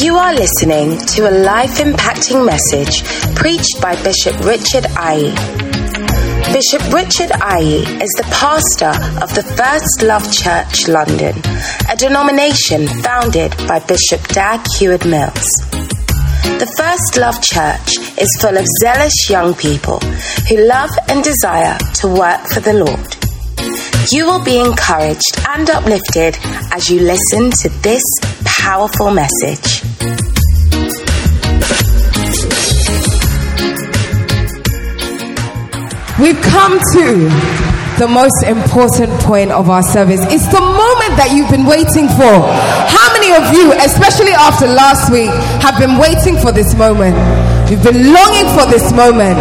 You are listening to a life impacting message preached by Bishop Richard Aye. Bishop Richard Aye is the pastor of the First Love Church London, a denomination founded by Bishop Dag Heward Mills. The First Love Church is full of zealous young people who love and desire to work for the Lord. You will be encouraged and uplifted as you listen to this powerful message. We've come to the most important point of our service. It's the moment that you've been waiting for. How many of you, especially after last week, have been waiting for this moment? You've been longing for this moment.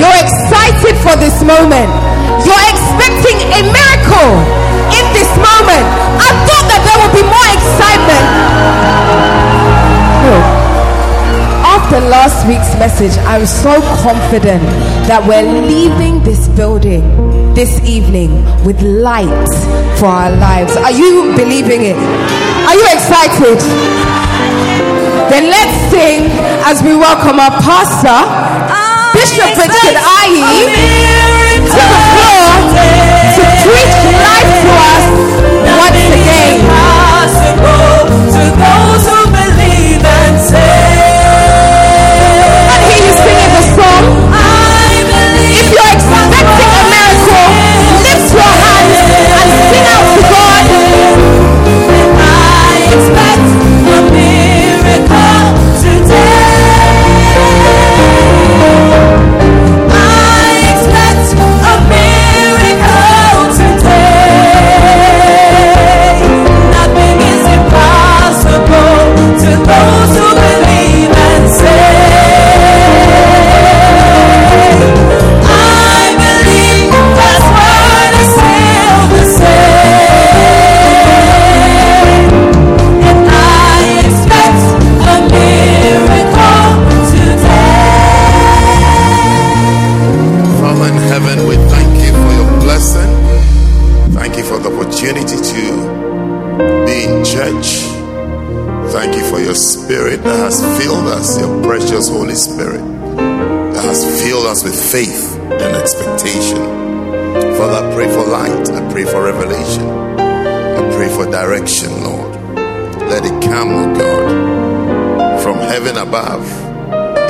You're excited for this moment. You're a miracle in this moment. I thought that there would be more excitement. After last week's message, I'm so confident that we're leaving this building this evening with light for our lives. Are you believing it? Are you excited? Then let's sing as we welcome our pastor, Bishop Richard Aye, to the floor to preach life to us once again. To that has filled us with faith and expectation. Father, I pray for light. I pray for revelation. I pray for direction, Lord. Let it come, O God, from heaven above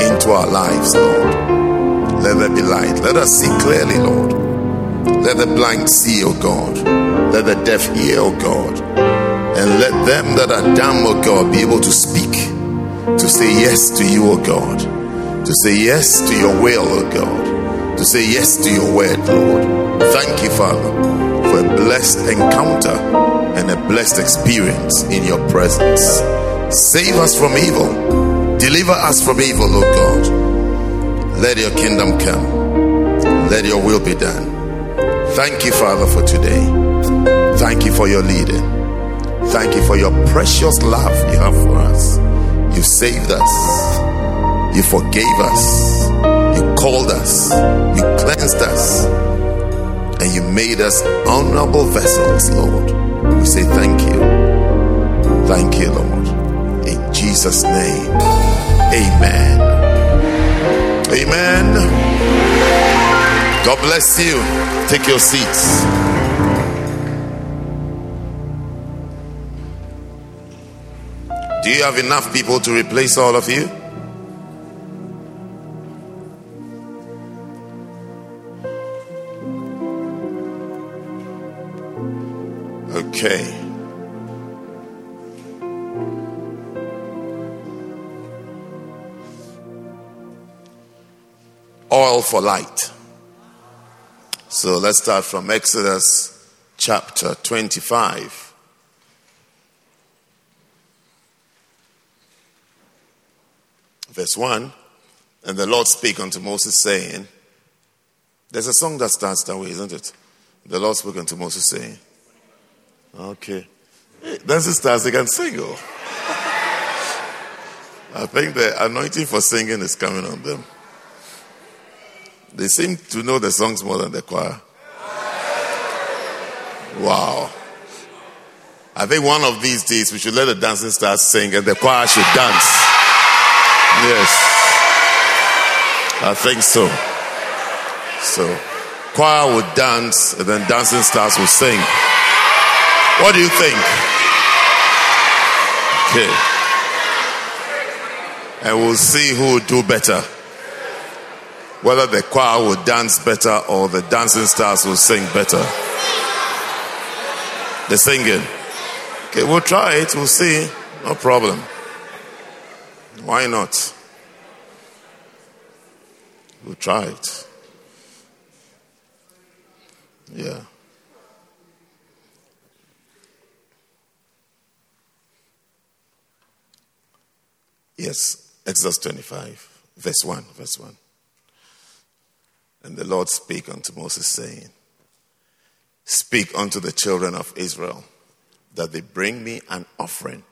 into our lives, Lord. Let there be light. Let us see clearly, Lord. Let the blind see, O God. Let the deaf hear, O God. And let them that are dumb, O God, be able to speak, to say yes to you, O God to say yes to your will, oh God, to say yes to your word, Lord. Thank you, Father, for a blessed encounter and a blessed experience in your presence. Save us from evil, deliver us from evil, oh God. Let your kingdom come, let your will be done. Thank you, Father, for today. Thank you for your leading. Thank you for your precious love you have for us. You saved us. You forgave us. You called us. You cleansed us. And you made us honorable vessels, Lord. We say thank you. Thank you, Lord. In Jesus' name. Amen. Amen. God bless you. Take your seats. Do you have enough people to replace all of you? For light. So let's start from Exodus chapter 25. Verse 1 And the Lord spake unto Moses, saying, There's a song that starts that way, isn't it? The Lord spoke unto Moses, saying, Okay. Then sisters, they can sing. Oh. I think the anointing for singing is coming on them. They seem to know the songs more than the choir. Wow. I think one of these days we should let the dancing stars sing and the choir should dance. Yes. I think so. So, choir would dance and then dancing stars will sing. What do you think? Okay. And we'll see who will do better. Whether the choir will dance better or the dancing stars will sing better. The singing. Okay, we'll try it. We'll see. No problem. Why not? We'll try it. Yeah. Yes, Exodus 25, verse 1. Verse 1. And the Lord spake unto Moses, saying, Speak unto the children of Israel that they bring me an offering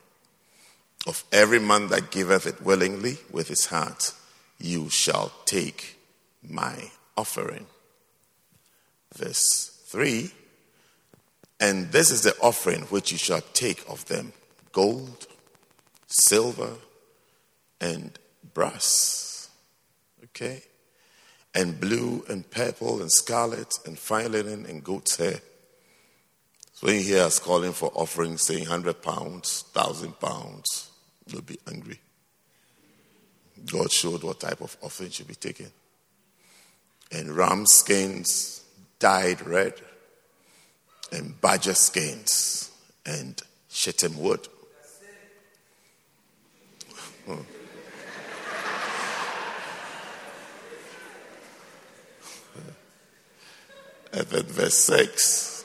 of every man that giveth it willingly with his heart, you shall take my offering. Verse 3 And this is the offering which you shall take of them gold, silver, and brass. Okay? And blue, and purple, and scarlet, and fine linen, and goat's hair so when you hear us calling for offerings, saying 100 pounds, 1,000 pounds, you'll be angry. God showed what type of offering should be taken. And ram skins dyed red, and badger skins, and shittim wood. And then verse 6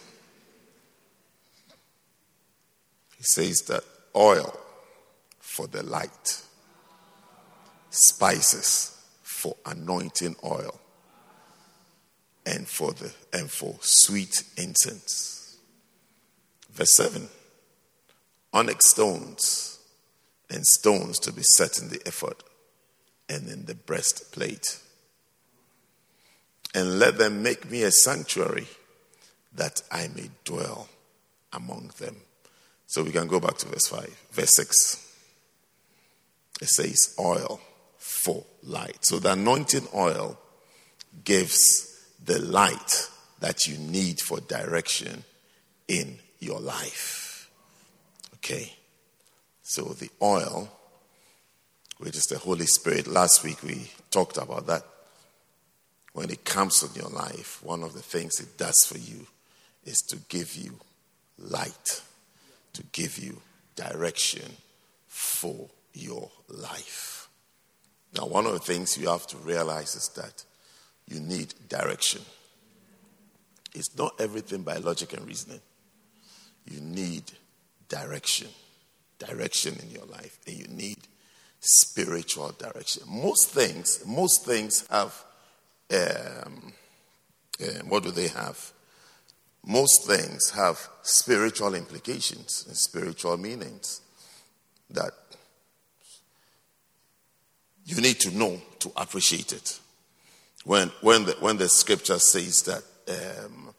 He says that oil for the light, spices for anointing oil, and for the and for sweet incense. Verse 7 onyx stones and stones to be set in the ephod and in the breastplate. And let them make me a sanctuary that I may dwell among them. So we can go back to verse 5. Verse 6. It says oil for light. So the anointing oil gives the light that you need for direction in your life. Okay? So the oil, which is the Holy Spirit, last week we talked about that. When it comes in your life, one of the things it does for you is to give you light to give you direction for your life. Now, one of the things you have to realize is that you need direction. It's not everything by logic and reasoning. You need direction, direction in your life, and you need spiritual direction. Most things, most things have, um, um, what do they have? most things have spiritual implications and spiritual meanings that you need to know to appreciate it. When, when, the, when the scripture says that um,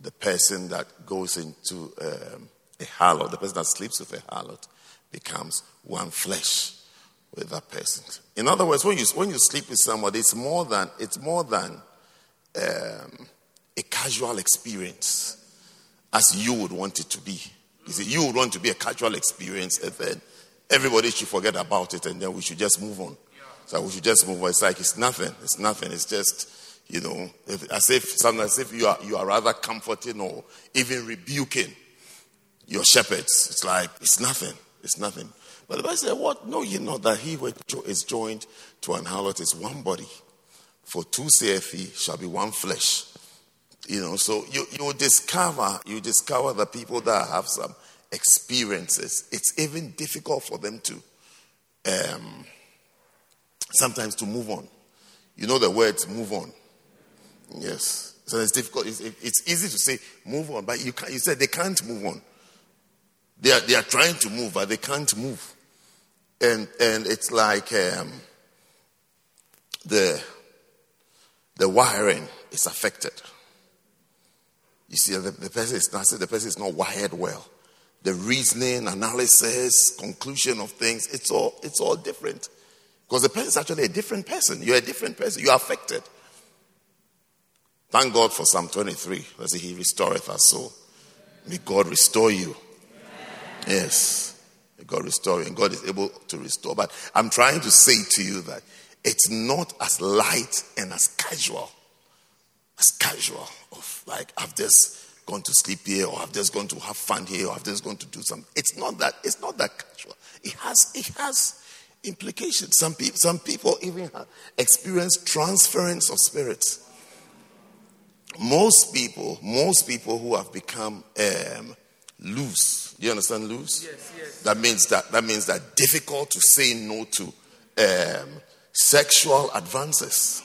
the person that goes into um, a harlot, the person that sleeps with a harlot, becomes one flesh with that person. In other words, when you, when you sleep with somebody, it's more than, it's more than um, a casual experience as you would want it to be. You see, you would want to be a casual experience and then everybody should forget about it and then we should just move on. So we should just move on. It's like it's nothing. It's nothing. It's just, you know, as if sometimes if you are you are rather comforting or even rebuking your shepherds. It's like it's nothing. It's nothing. But the Bible said, What? No, you know that he which is joined to an harlot is one body. For two saith he shall be one flesh. You know, so you, you discover, you discover the people that have some experiences. It's even difficult for them to um, sometimes to move on. You know the words move on. Yes. So it's difficult. It's, it's easy to say move on, but you, can't, you said they can't move on. They are, they are trying to move, but they can't move. And, and it's like um, the, the wiring is affected. You see, the, the person is not the person is not wired well. The reasoning, analysis, conclusion of things, it's all it's all different. Because the person is actually a different person. You're a different person. You're affected. Thank God for Psalm 23. Let's see, He restoreth our soul. May God restore you. Yes. God. And God is able to restore. But I'm trying to say to you that it's not as light and as casual. As casual of like I've just gone to sleep here or I've just gone to have fun here or I've just gone to do something. It's not that it's not that casual. It has it has implications. Some people some people even have experience transference of spirits. Most people, most people who have become um, loose. You understand loose? Yes, yes. That means that that means that difficult to say no to um, sexual advances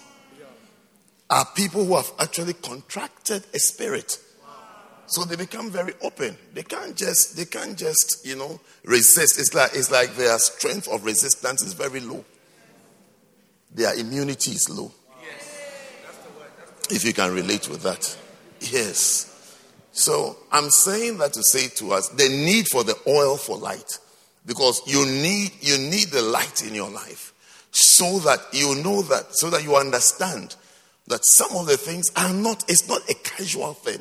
are people who have actually contracted a spirit. So they become very open. They can't just they can't just, you know, resist. It's like it's like their strength of resistance is very low. Their immunity is low. Yes. If you can relate with that. Yes. So I'm saying that to say to us the need for the oil for light. Because you need you need the light in your life so that you know that so that you understand that some of the things are not it's not a casual thing.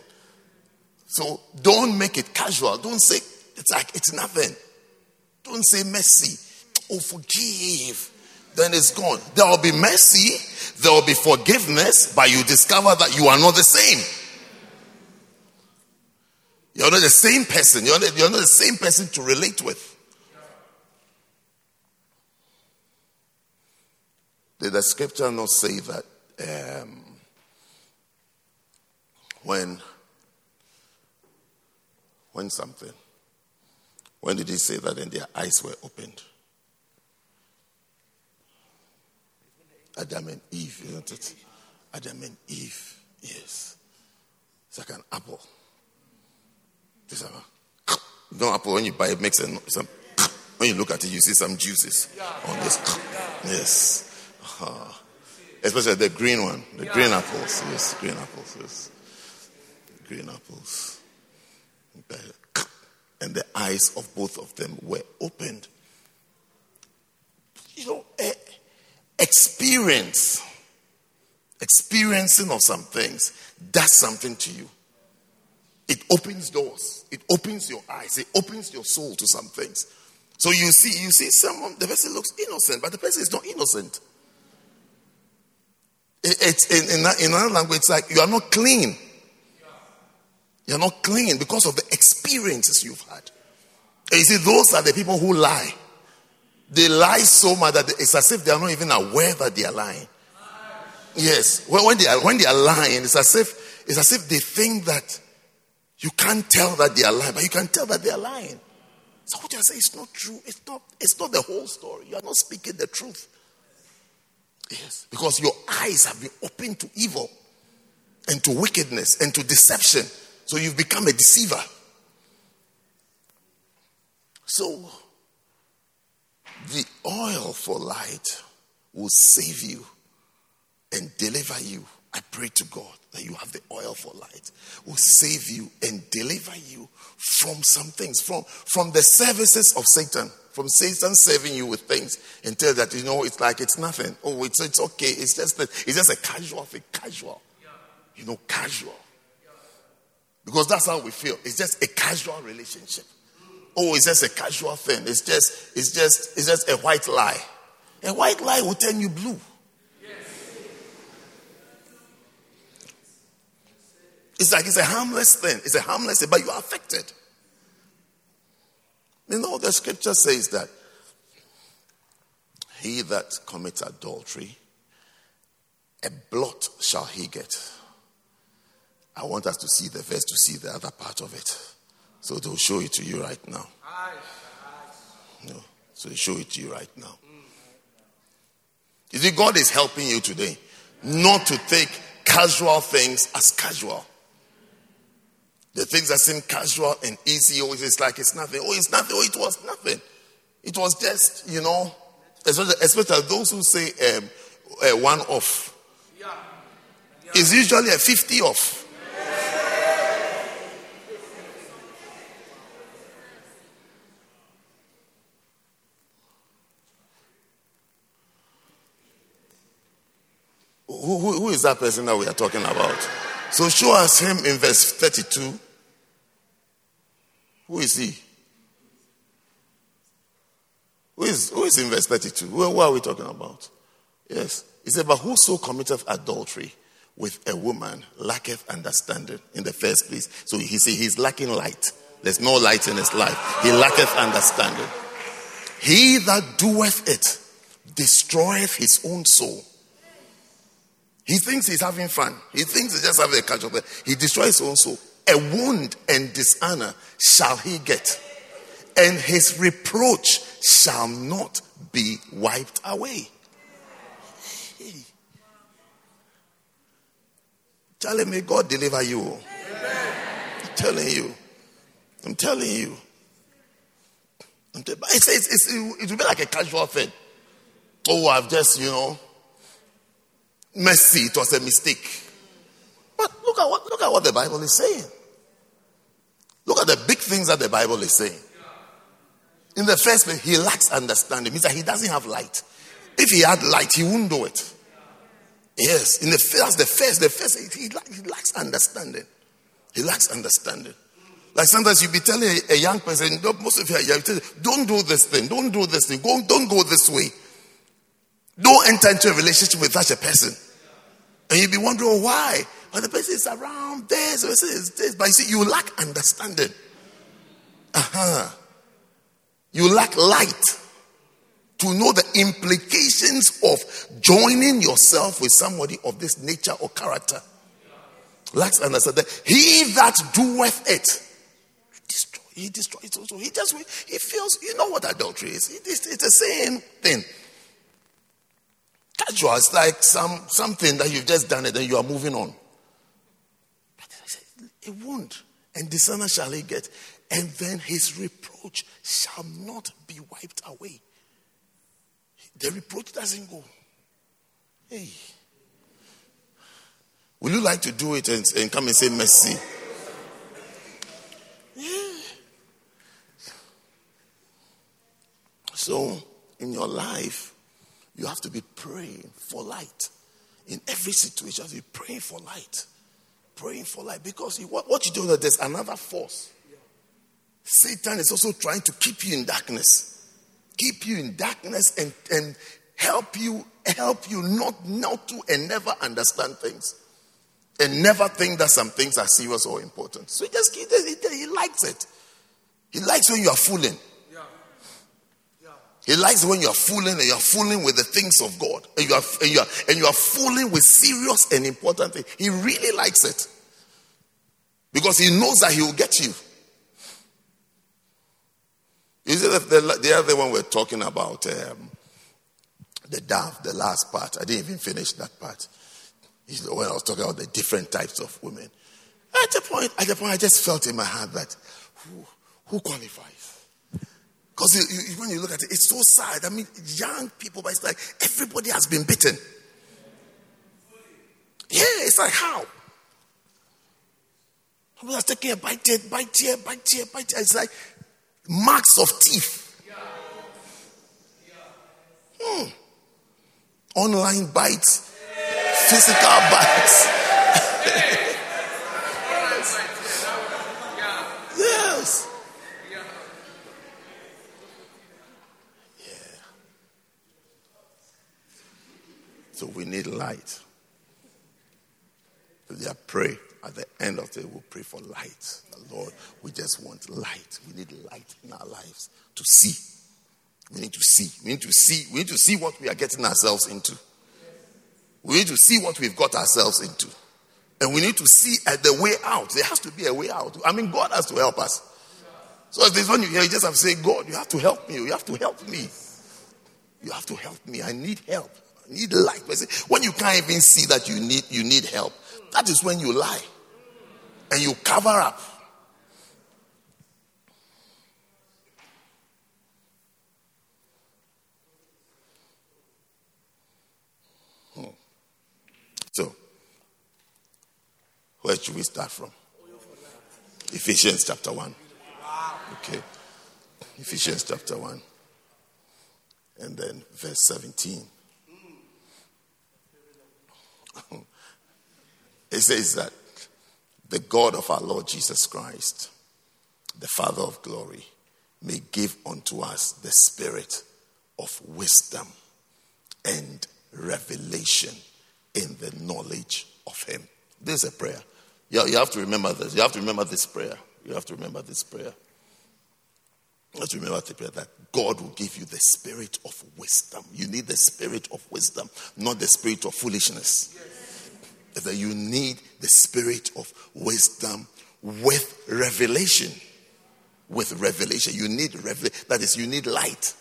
So don't make it casual. Don't say it's like it's nothing. Don't say mercy. Oh, forgive. Then it's gone. There will be mercy, there will be forgiveness, but you discover that you are not the same. You're not the same person. You're not, you're not the same person to relate with. Did the scripture not say that um, when when something when did he say that and their eyes were opened? Adam and Eve, isn't it? Adam and Eve, yes. It's like an apple. This is no apple when you buy it makes a, some when you look at it you see some juices on this. Yes. Uh, especially the green one, the green apples. Yes, green apples. Yes, green apples. And the eyes of both of them were opened. You know, experience, experiencing of some things does something to you. It opens doors. It opens your eyes. It opens your soul to some things. So you see, you see someone, the person looks innocent, but the person is not innocent. It's in, in, in another language, it's like you are not clean. You're not clean because of the experiences you've had. And you see, those are the people who lie. They lie so much that it's as if they are not even aware that they are lying. Yes. When they are, when they are lying, it's as if it's as if they think that you can't tell that they are lying, but you can tell that they are lying. So what you say is not true. It's not, it's not the whole story. You are not speaking the truth. Yes. Because your eyes have been opened to evil and to wickedness and to deception. So you've become a deceiver. So the oil for light will save you and deliver you. I pray to God that you have the oil for light, will save you and deliver you from some things, from, from the services of Satan, from Satan serving you with things and tell that you know it's like it's nothing. Oh, it's it's okay. It's just that it's just a casual thing, casual. You know, casual. Because that's how we feel. It's just a casual relationship oh, it's just a casual thing. It's just, it's just, it's just a white lie. A white lie will turn you blue. It's like it's a harmless thing. It's a harmless thing, but you are affected. You know, the scripture says that he that commits adultery, a blot shall he get. I want us to see the verse to see the other part of it. So they'll show it to you right now. No. So they show it to you right now. You see, God is helping you today not to take casual things as casual. The things that seem casual and easy, always it's like it's nothing. Oh, it's nothing. Oh, it was nothing. It was just, you know, especially, especially those who say um, uh, one off. Yeah. Yeah. It's usually a 50 off. Who, who, who is that person that we are talking about? So show us him in verse 32 who is he? Who is, who is in verse 32? Who, who are we talking about? Yes. He said, But whoso committeth adultery with a woman lacketh understanding in the first place. So he said he's lacking light. There's no light in his life. He lacketh understanding. He that doeth it destroyeth his own soul. He thinks he's having fun. He thinks he's just having a casual play. He destroys his own soul. A wound and dishonor shall he get, and his reproach shall not be wiped away. Hey. Charlie, may God deliver you. I'm telling you. I'm telling you. It's, it's, it's, it will be like a casual thing. Oh, I've just, you know, mercy, it was a mistake. But look at what look at what the Bible is saying. Look at the big things that the Bible is saying. In the first place, he lacks understanding. It means that he doesn't have light. If he had light, he wouldn't do it. Yes, in the first, the first, the first, he, he lacks understanding. He lacks understanding. Like sometimes you be telling a, a young person, most of you are young, don't do this thing, don't do this thing, go, don't go this way. Don't enter into a relationship with such a person. And you'll be wondering why. But the person is around this, the is this. But you see, you lack understanding. Uh-huh. You lack light to know the implications of joining yourself with somebody of this nature or character. Lacks understanding. He that doeth it, he destroys. He just he feels, you know what adultery is. it's the same thing. Casual, it's like some something that you've just done it and you are moving on. It won't. And dishonor shall he get. And then his reproach shall not be wiped away. The reproach doesn't go. Hey. Will you like to do it and, and come and say mercy? Yeah. So, in your life, you have to be praying for light. In every situation, you have to be praying for light. Praying for light. Because what, what you do, is there's another force. Satan is also trying to keep you in darkness. Keep you in darkness and, and help you, help you not, not to and never understand things. And never think that some things are serious or important. So he just he, he, he likes it. He likes when you are fooling. He likes when you are fooling and you are fooling with the things of God. And you are, and you are, and you are fooling with serious and important things. He really likes it. Because he knows that he will get you. Is it the, the, the other one we're talking about? Um, the dove, the last part. I didn't even finish that part. When I was talking about the different types of women. At the point, at the point, I just felt in my heart that who, who qualifies? Because when you look at it, it's so sad. I mean, young people, but it's like everybody has been bitten. Yeah, it's like how? People are taking a bite here, bite here, bite here, bite here. It's like marks of teeth. Hmm. Online bites, physical bites. yes. So we need light. So they pray at the end of the day, we'll pray for light. The Lord, we just want light. We need light in our lives to see. We need to see. We need to see. We need to see what we are getting ourselves into. We need to see what we've got ourselves into. And we need to see at the way out. There has to be a way out. I mean, God has to help us. So if there's one you hear, you just have to say, God, you have to help me. You have to help me. You have to help me. I need help need light. When you can't even see that you need you need help, that is when you lie and you cover up. Hmm. So, where should we start from? Ephesians chapter 1. Okay. Ephesians chapter 1. And then verse 17. It says that the God of our Lord Jesus Christ, the Father of glory, may give unto us the spirit of wisdom and revelation in the knowledge of Him. This is a prayer. You, have to remember this. You have to remember this prayer. You have to remember this prayer. To remember the prayer that God will give you the spirit of wisdom. You need the spirit of wisdom, not the spirit of foolishness. Yes. That you need the spirit of wisdom with revelation. With revelation. You need revelation. That is, you need light.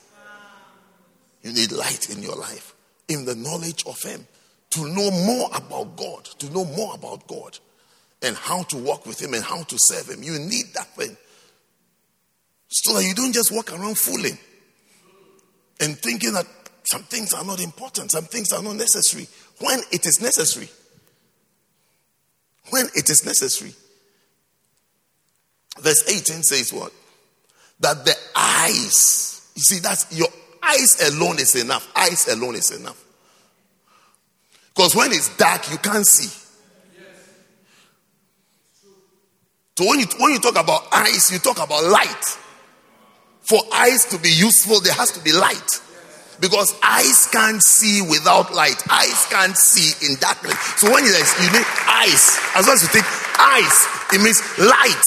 You need light in your life, in the knowledge of Him, to know more about God, to know more about God, and how to walk with Him and how to serve Him. You need that thing. So that you don't just walk around fooling and thinking that some things are not important, some things are not necessary, when it is necessary. When it is necessary. Verse 18 says what? That the eyes, you see, that's your Eyes alone is enough. Eyes alone is enough. Because when it's dark, you can't see. So when you, when you talk about eyes, you talk about light. For eyes to be useful, there has to be light. Because eyes can't see without light. Eyes can't see in darkness. So when you, you need eyes, as long as you think eyes, it means light.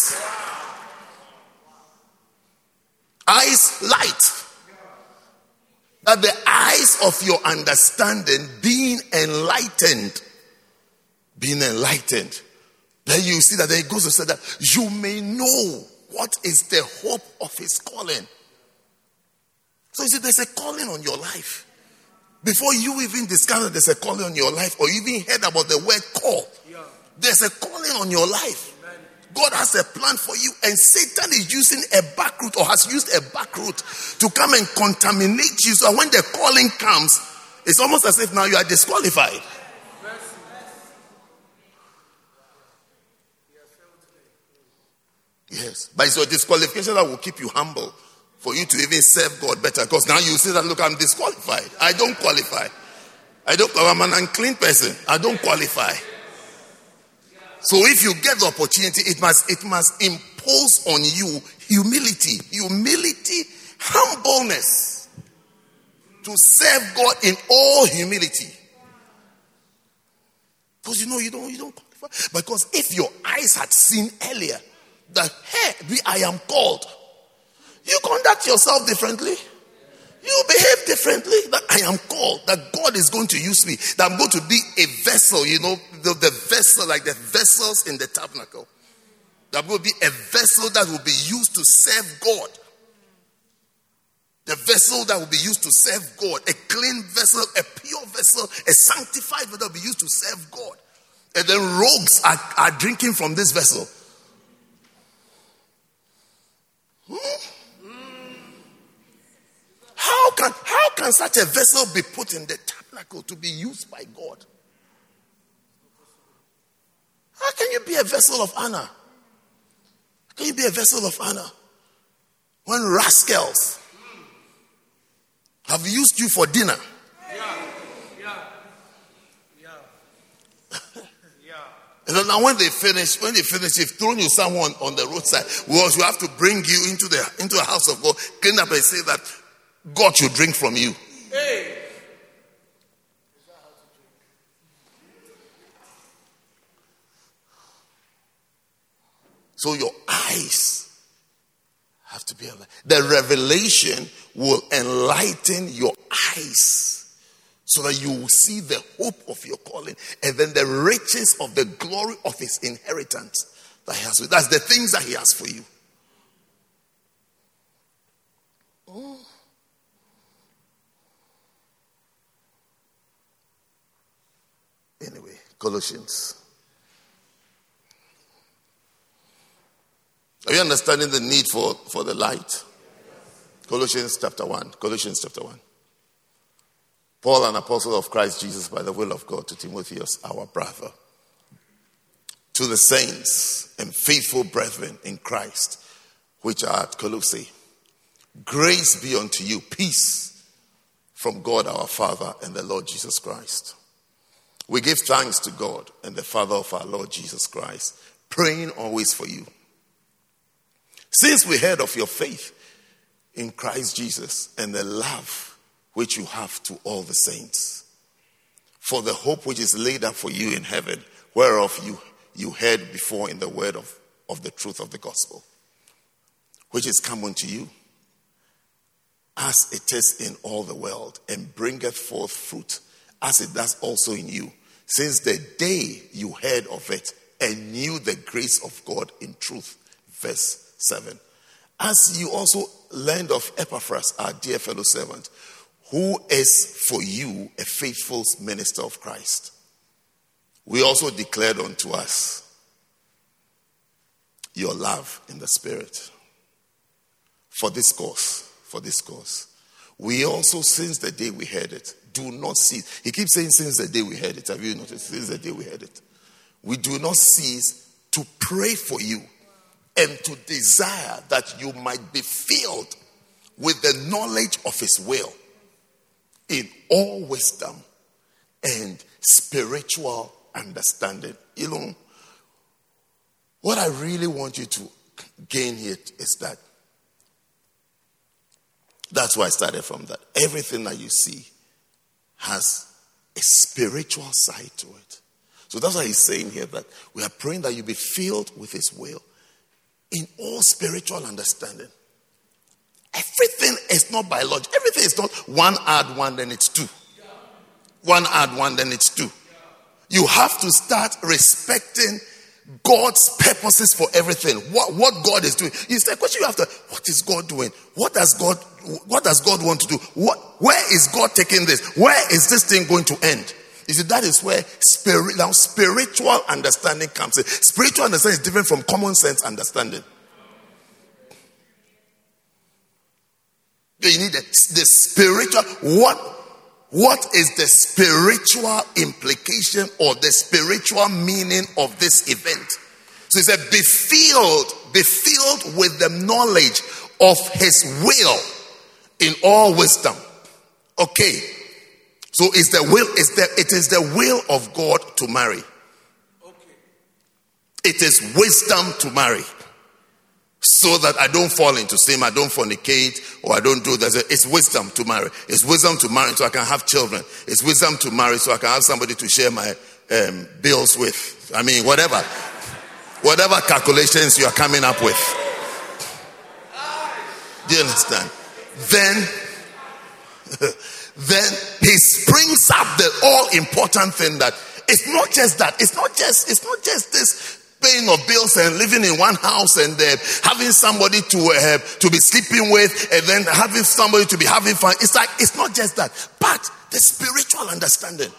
Eyes, light that the eyes of your understanding being enlightened, being enlightened, then you see that then it goes to say that you may know what is the hope of his calling. So you see, there's a calling on your life. Before you even discover there's a calling on your life, or even heard about the word call, there's a calling on your life. God has a plan for you, and Satan is using a back route or has used a back route to come and contaminate you. So when the calling comes, it's almost as if now you are disqualified. Yes, but it's your disqualification that will keep you humble for you to even serve God better. Because now you see that, look, I'm disqualified. I don't qualify. I don't. I'm an unclean person. I don't qualify. So if you get the opportunity, it must it must impose on you humility, humility, humbleness to serve God in all humility. Because you know you don't you don't qualify. Because if your eyes had seen earlier that hey, I am called, you conduct yourself differently. You behave differently. That I am called, that God is going to use me, that I'm going to be a vessel, you know, the, the vessel, like the vessels in the tabernacle. That will be a vessel that will be used to serve God. The vessel that will be used to serve God, a clean vessel, a pure vessel, a sanctified vessel that will be used to serve God. And then rogues are, are drinking from this vessel. Hmm? How can, how can such a vessel be put in the tabernacle to be used by God? How can you be a vessel of honor? How can you be a vessel of honor when rascals have used you for dinner? Yeah. Yeah. Yeah. Yeah. And then now when they finish, when they finish, they've thrown you someone on the roadside. Well, you have to bring you into the into the house of God, clean up and say that God should drink from you. Hey. So your eyes have to be the revelation will enlighten your eyes so that you will see the hope of your calling and then the riches of the glory of his inheritance that he has. That's the things that he has for you. Oh. Anyway, Colossians. Are you understanding the need for, for the light? Colossians chapter 1. Colossians chapter 1. Paul, an apostle of Christ Jesus by the will of God, to Timotheus, our brother, to the saints and faithful brethren in Christ, which are at Colossae. Grace be unto you, peace from God our Father and the Lord Jesus Christ. We give thanks to God and the Father of our Lord Jesus Christ, praying always for you. Since we heard of your faith in Christ Jesus and the love which you have to all the saints, for the hope which is laid up for you in heaven, whereof you, you heard before in the word of, of the truth of the gospel, which is come unto you, as it is in all the world, and bringeth forth fruit, as it does also in you, since the day you heard of it and knew the grace of God in truth. Verse 7. As you also learned of Epaphras, our dear fellow servant, who is for you a faithful minister of Christ. We also declared unto us your love in the Spirit. For this cause, for this cause. We also, since the day we heard it, do not cease. He keeps saying, since the day we heard it. Have you noticed? Since the day we heard it. We do not cease to pray for you and to desire that you might be filled with the knowledge of His will in all wisdom and spiritual understanding. You know, what I really want you to gain here is that that's why I started from that. Everything that you see has a spiritual side to it. So that's why he's saying here that we are praying that you be filled with his will in all spiritual understanding. Everything is not by logic. Everything is not one add one, then it's two. One add one, then it's two. You have to start respecting God's purposes for everything. What, what God is doing. It's the question you have to, what is God doing? What does God, what does God want to do? What, where is God taking this? Where is this thing going to end? You see, that is where spirit, now spiritual understanding comes in. Spiritual understanding is different from common sense understanding. You need the, the spiritual, what, what is the spiritual implication or the spiritual meaning of this event? So he said, be filled, be filled with the knowledge of his will in all wisdom. Okay. So it's the will, it's the, it is the will of God to marry. Okay. It is wisdom to marry so that I don't fall into sin, I don't fornicate, or I don't do that. It's wisdom to marry. It's wisdom to marry so I can have children. It's wisdom to marry so I can have somebody to share my um, bills with. I mean, whatever. Whatever calculations you are coming up with. Do you understand? Then, then he springs up the all important thing that it's not just that. It's not just, it's not just this paying of bills and living in one house and uh, having somebody to uh, to be sleeping with and then having somebody to be having fun. It's like it's not just that but the spiritual understanding.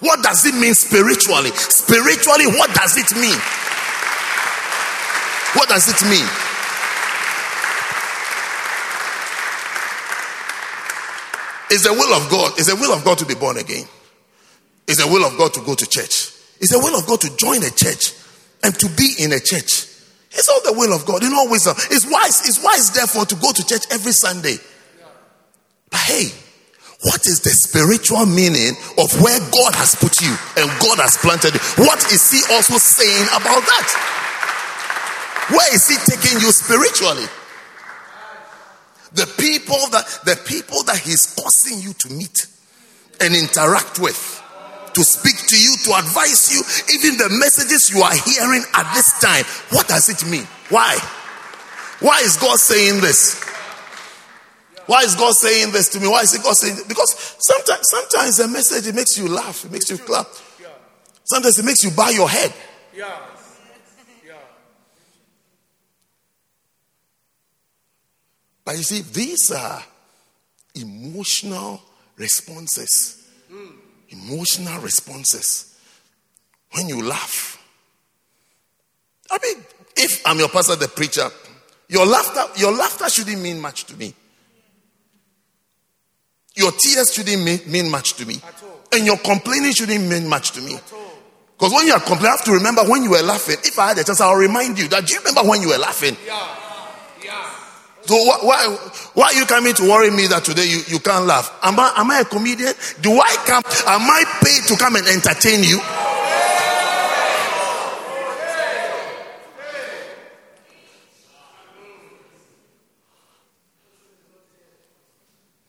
What does it mean spiritually? Spiritually what does it mean? What does it mean? It's the will of god. It's the will of god to be born again. It's the will of god to go to church. It's the will of god to join a church and to be in a church. It's all the will of God You know, wisdom. It's wise, it's wise, therefore, to go to church every Sunday. But hey, what is the spiritual meaning of where God has put you and God has planted you? What is He also saying about that? Where is He taking you spiritually? The people that the people that He's causing you to meet and interact with to speak to you, to advise you, even the messages you are hearing at this time. What does it mean? Why? Why is God saying this? Why is God saying this to me? Why is God saying this? Because sometimes, sometimes the message it makes you laugh, it makes you clap. Sometimes it makes you bow your head. But you see, these are emotional responses. Emotional responses when you laugh. I mean, if I'm your pastor, the preacher, your laughter, your laughter shouldn't mean much to me. Your tears shouldn't mean, mean much to me. And your complaining shouldn't mean much to me. Because when you are complaining, I have to remember when you were laughing. If I had a chance, I'll remind you that do you remember when you were laughing? Yeah. So why, why are you coming to worry me that today you, you can't laugh? Am I, am I a comedian? Do I come? Am I paid to come and entertain you?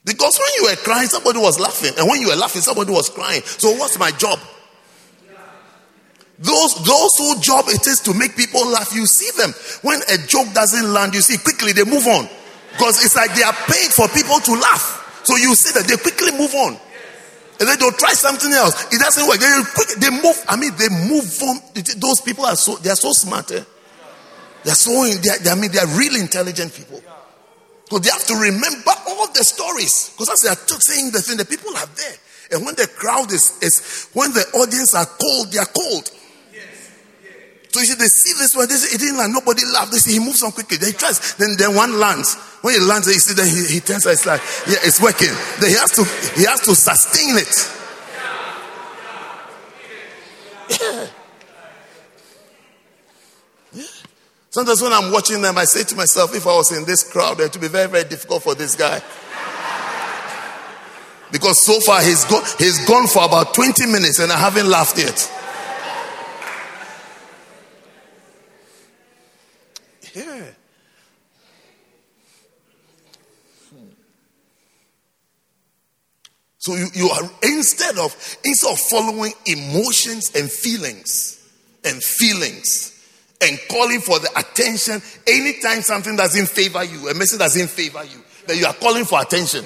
Because when you were crying, somebody was laughing. And when you were laughing, somebody was crying. So what's my job? Those, those whose job it is to make people laugh, you see them. When a joke doesn't land, you see quickly they move on. Because it's like they are paid for people to laugh. So you see that they quickly move on. And then they'll try something else. It doesn't work. They, quick, they move. I mean, they move on. Those people are so, they are so smart. Eh? They're so, they're, I mean, they are really intelligent people. Because they have to remember all the stories. Because as they are saying the thing, the people are there. And when the crowd is, is when the audience are cold, they are cold. So you see, they see this one, they say, it didn't land, nobody laughed. They see he moves on quickly. They tries, then then one lands. When he lands, you see that he, he turns it's like, yeah, it's working. Then he has to he has to sustain it. Yeah. yeah. Sometimes when I'm watching them, I say to myself, if I was in this crowd, it would be very, very difficult for this guy. Because so far he's gone, he's gone for about 20 minutes and I haven't laughed yet. Yeah. So you, you are instead of instead of following emotions and feelings and feelings and calling for the attention anytime something doesn't favor you, a message doesn't favor you, that you are calling for attention.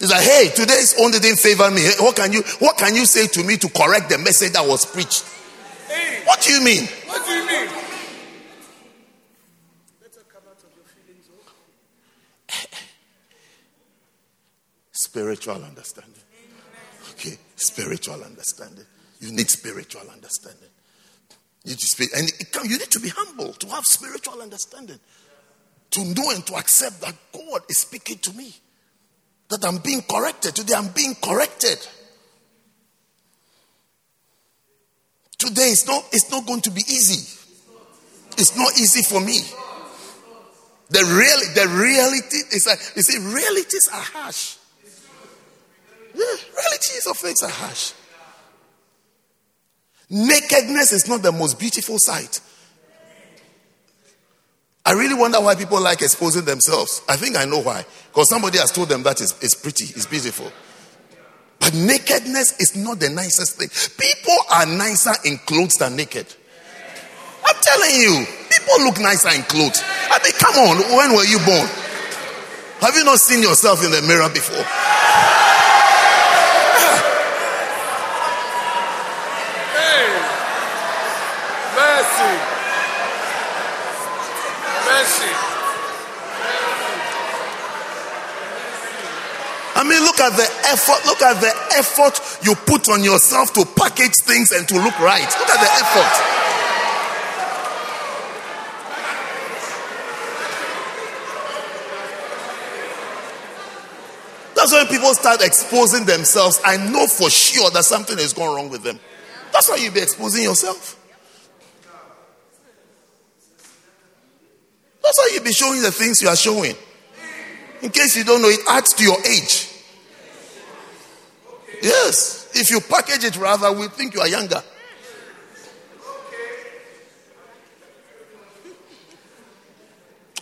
It's like, hey, today's only didn't favor me. What can you what can you say to me to correct the message that was preached? Hey, what do you mean? What do you mean? Spiritual understanding. Okay, spiritual understanding. You need spiritual understanding. You need to speak, and can, you need to be humble to have spiritual understanding, to know and to accept that God is speaking to me, that I'm being corrected. Today, I'm being corrected. Today, it's not, it's not going to be easy. It's not easy for me. The real, the reality is that you see, realities are harsh. Realities of things are harsh. Nakedness is not the most beautiful sight. I really wonder why people like exposing themselves. I think I know why. Because somebody has told them that is it's pretty, it's beautiful. But nakedness is not the nicest thing. People are nicer in clothes than naked. I'm telling you, people look nicer in clothes. I mean, come on, when were you born? Have you not seen yourself in the mirror before? I mean, look at the effort. Look at the effort you put on yourself to package things and to look right. Look at the effort. That's when people start exposing themselves. I know for sure that something is going wrong with them. That's why you be exposing yourself. That's why you be showing the things you are showing. In case you don't know, it adds to your age. Yes. If you package it rather, we think you are younger.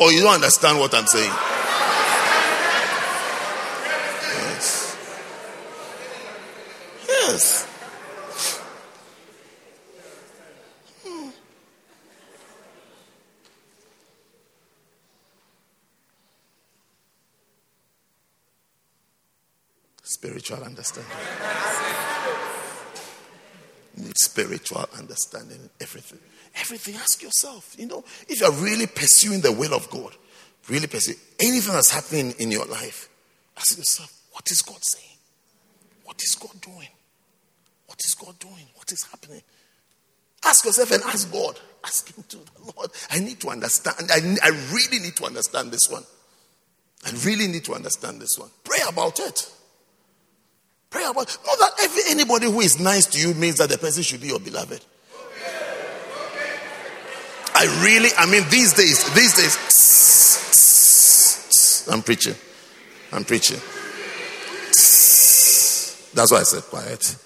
Or oh, you don't understand what I'm saying. Yes. Yes. Spiritual understanding. Need spiritual understanding in everything. Everything. Ask yourself, you know, if you're really pursuing the will of God, really pursuing anything that's happening in your life, ask yourself, what is God saying? What is God doing? What is God doing? What is happening? Ask yourself and ask God. Ask Him to, the Lord, I need to understand. I, I really need to understand this one. I really need to understand this one. Pray about it. Pray about not that every, anybody who is nice to you means that the person should be your beloved. I really, I mean, these days, these days, I'm preaching. I'm preaching. That's why I said quiet.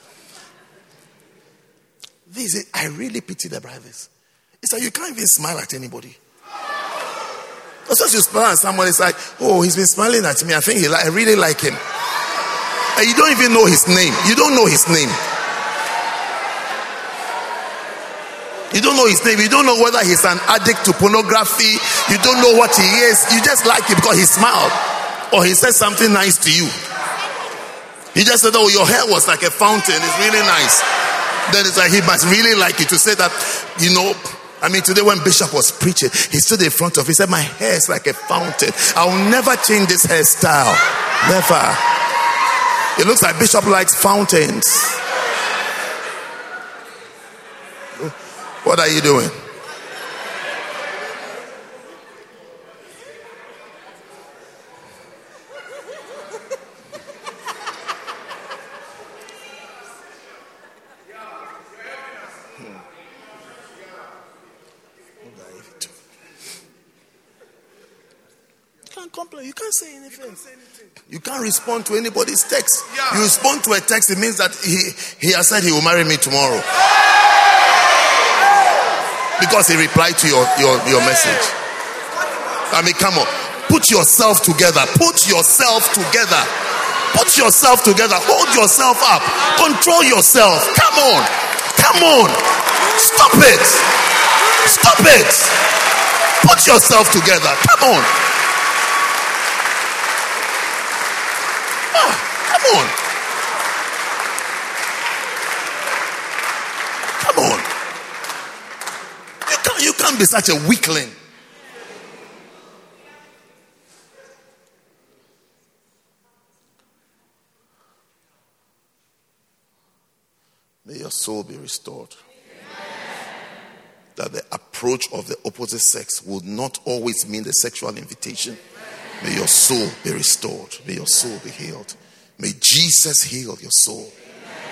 This I really pity the brothers. It's like you can't even smile at anybody. As you smile at someone, it's like, oh, he's been smiling at me. I think he I really like him. And you don't even know his name. You don't know his name. You don't know his name. You don't know whether he's an addict to pornography. You don't know what he is. You just like him because he smiled or he said something nice to you. He just said, Oh, your hair was like a fountain. It's really nice. Then it's like he must really like you to say that, you know. I mean, today when Bishop was preaching, he stood in front of. He said, "My hair is like a fountain. I'll never change this hairstyle. Never." It looks like Bishop likes fountains. What are you doing? You can't complain. You can't say anything. You can't respond to anybody's text. You respond to a text, it means that he, he has said he will marry me tomorrow because he replied to your, your, your message. I mean, come on. Put yourself together. Put yourself together. Put yourself together. Hold yourself up. Control yourself. Come on. Come on. Stop it. Stop it. Put yourself together. Come on. Ah, come on. Come on. You can't you can't be such a weakling. May your soul be restored. That the approach of the opposite sex would not always mean the sexual invitation. May your soul be restored. May your soul be healed. May Jesus heal your soul.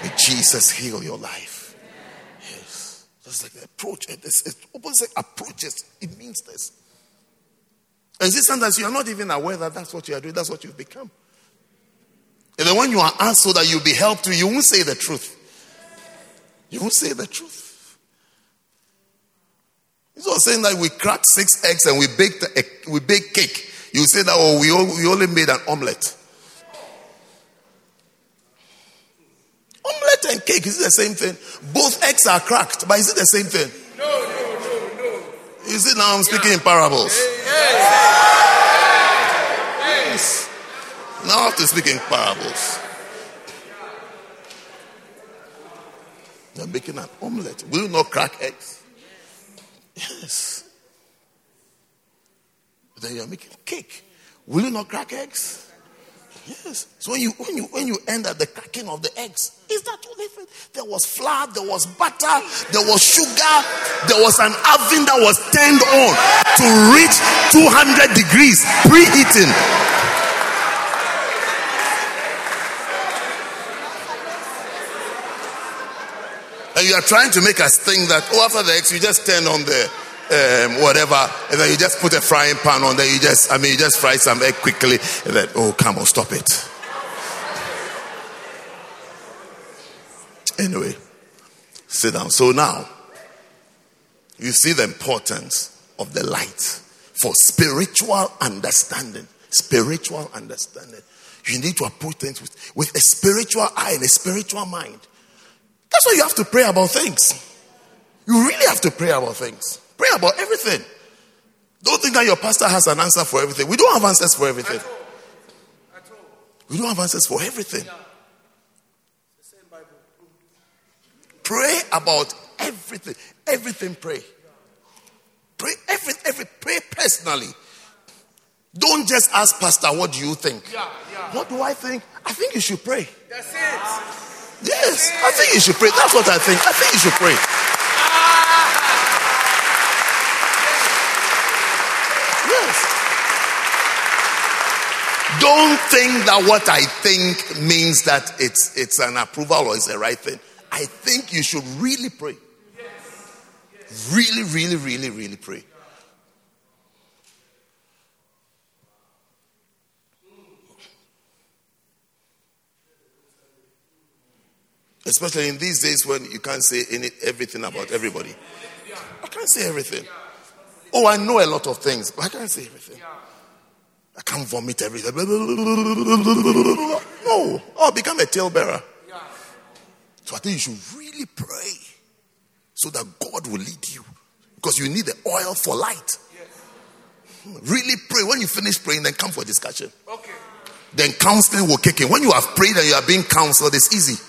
May Jesus heal your life. Yes. That's like the approach. It's, it's opposite approaches. It means this. And see, sometimes you are not even aware that that's what you are doing. That's what you've become. And then when you are asked so that you'll be helped to, you won't say the truth. You won't say the truth. It's not saying that we cracked six eggs and we baked a, we baked cake. You say that oh we, we only made an omelette. Omelette and cake, is it the same thing? Both eggs are cracked, but is it the same thing? No, no, no, no. Is it now I'm speaking yeah. in parables? Yes. yes. Now I have to speak in parables. You're making an omelette. Will you not crack eggs? Yes. Then you're making cake. Will you not crack eggs? Yes. So when you when you when you end at the cracking of the eggs, is that all different? There was flour, there was butter, there was sugar, there was an oven that was turned on to reach 200 degrees preheating. And you are trying to make us think that oh after the eggs you just turn on the um, whatever, and then you just put a frying pan on there. You just, I mean, you just fry some egg quickly, and then, oh, come on, stop it. Anyway, sit down. So now, you see the importance of the light for spiritual understanding. Spiritual understanding. You need to approach things with, with a spiritual eye and a spiritual mind. That's why you have to pray about things. You really have to pray about things. Pray about everything. Don't think that your pastor has an answer for everything. We don't have answers for everything. We don't have answers for everything. Pray about everything. Everything pray. Pray every, every pray personally. Don't just ask pastor what do you think? What do I think? I think you should pray. That's it. Yes, I think you should pray. That's what I think. I think you should pray. don't think that what I think means that it's, it's an approval or it's the right thing. I think you should really pray. Really, really, really, really pray. Especially in these days when you can't say any, everything about everybody. I can't say everything. Oh, I know a lot of things, but I can't say everything. I can't vomit everything. No, I'll become a talebearer. So I think you should really pray so that God will lead you because you need the oil for light. Really pray. When you finish praying, then come for discussion. Okay. Then counseling will kick in. When you have prayed and you are being counseled, it's easy.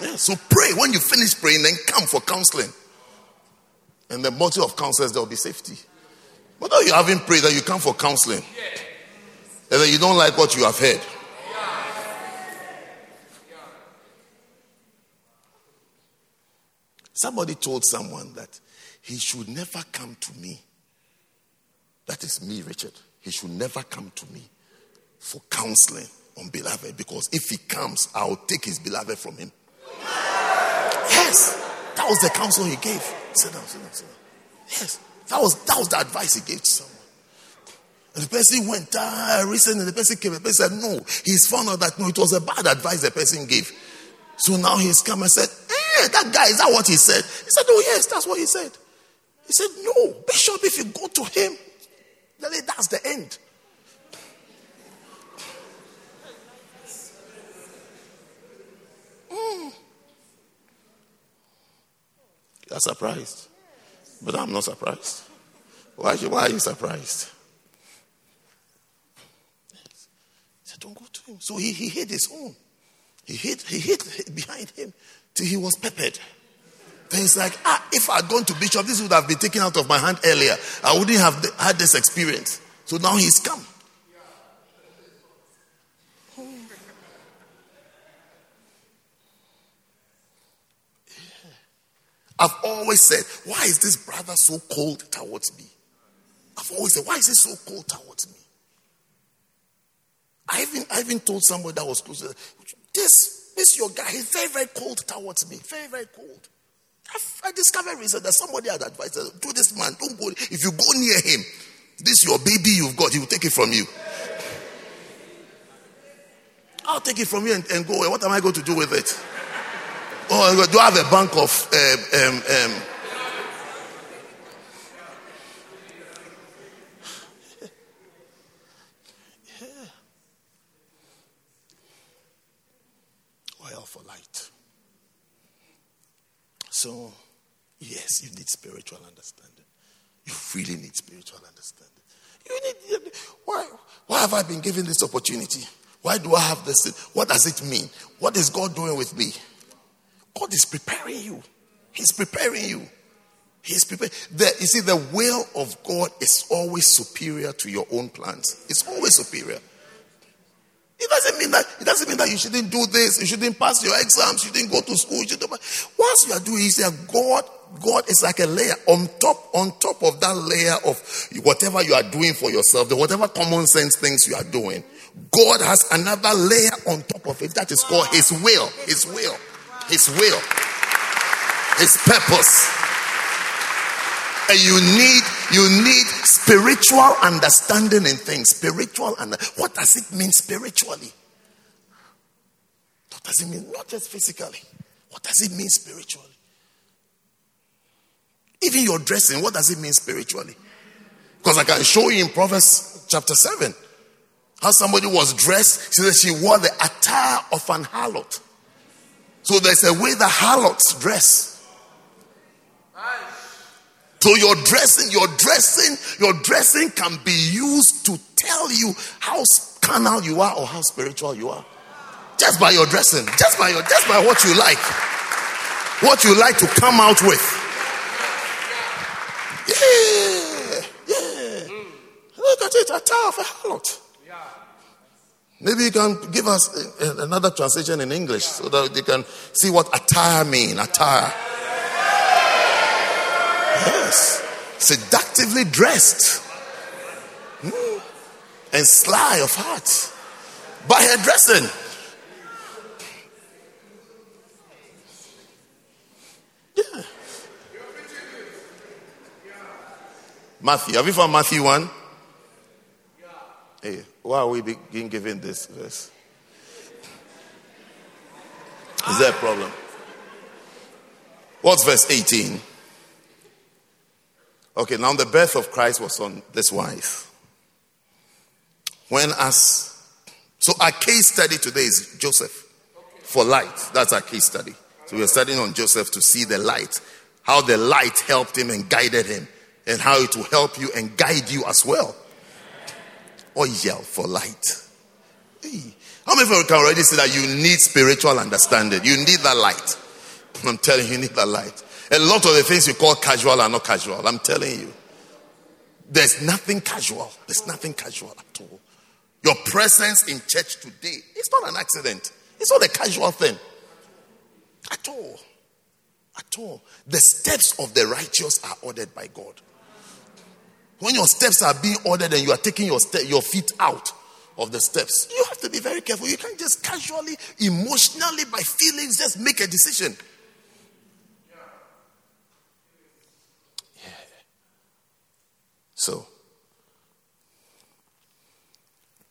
Yeah, so pray. When you finish praying, then come for counseling. And the motive of counselors, there will be safety. But you haven't prayed, that you come for counseling. And then you don't like what you have heard. Somebody told someone that he should never come to me. That is me, Richard. He should never come to me for counseling on beloved because if he comes, I'll take his beloved from him. Yes, that was the counsel he gave. Sit down, sit down, sit down. Yes, that was that was the advice he gave to someone. And the person went, ah, recently the person came, the person said, no. He's found out that no, it was a bad advice the person gave. So now he's come and said, eh, that guy, is that what he said? He said, oh, yes, that's what he said. He said, no, Bishop, if you go to him, that's the end. Mm. You're surprised. But I'm not surprised. Why, why are you surprised? He said, Don't go to him. So he, he hid his own. He hid, he hid behind him till he was peppered. Then he's like, ah, if I had gone to Bishop, this would have been taken out of my hand earlier. I wouldn't have had this experience. So now he's come. I've always said, why is this brother so cold towards me? I've always said, why is he so cold towards me? I even, I even told somebody that was close, this, this your guy, he's very, very cold towards me. Very, very cold. I, discovered recently that somebody had advised, to this man, don't go, if you go near him, this your baby you've got, he will take it from you. I'll take it from you and, and go. Away. What am I going to do with it? Oh, do I have a bank of um, um, um, oil for light. So, yes, you need spiritual understanding. You really need spiritual understanding. You need why why have I been given this opportunity? Why do I have this? What does it mean? What is God doing with me? God is preparing you. He's preparing you. He's preparing. You see, the will of God is always superior to your own plans. It's always superior. It doesn't mean that it doesn't mean that you shouldn't do this, you shouldn't pass your exams, you shouldn't go to school. You shouldn't, once you are doing it, God, God is like a layer on top, on top of that layer of whatever you are doing for yourself, the whatever common sense things you are doing. God has another layer on top of it that is called His will. His will. His will, His purpose. And you need you need spiritual understanding in things. Spiritual and what does it mean spiritually? What does it mean? Not just physically. What does it mean spiritually? Even your dressing, what does it mean spiritually? Because I can show you in Proverbs chapter 7 how somebody was dressed. She said she wore the attire of an harlot. So there's a way the harlots dress. So your dressing, your dressing, your dressing can be used to tell you how carnal you are or how spiritual you are. Just by your dressing, just by your, just by what you like, what you like to come out with. Yeah, yeah. Look at it, a tower of a harlot. Maybe you can give us another translation in English so that they can see what attire mean. Attire. Yes. Seductively dressed. Mm. And sly of heart. By her dressing. Yeah. Matthew. Have you found Matthew 1? Hey. Why are we being given this verse? Is there a problem? What's verse 18? Okay, now the birth of Christ was on this wise. When as so our case study today is Joseph for light. That's our case study. So we're studying on Joseph to see the light, how the light helped him and guided him, and how it will help you and guide you as well. Oil for light. Hey. How many of you can already see that you need spiritual understanding? You need that light. I'm telling you, you need that light. A lot of the things you call casual are not casual. I'm telling you. There's nothing casual. There's nothing casual at all. Your presence in church today, it's not an accident. It's not a casual thing. At all. At all. The steps of the righteous are ordered by God. When your steps are being ordered and you are taking your, your feet out of the steps, you have to be very careful. You can't just casually, emotionally, by feelings, just make a decision. Yeah. So,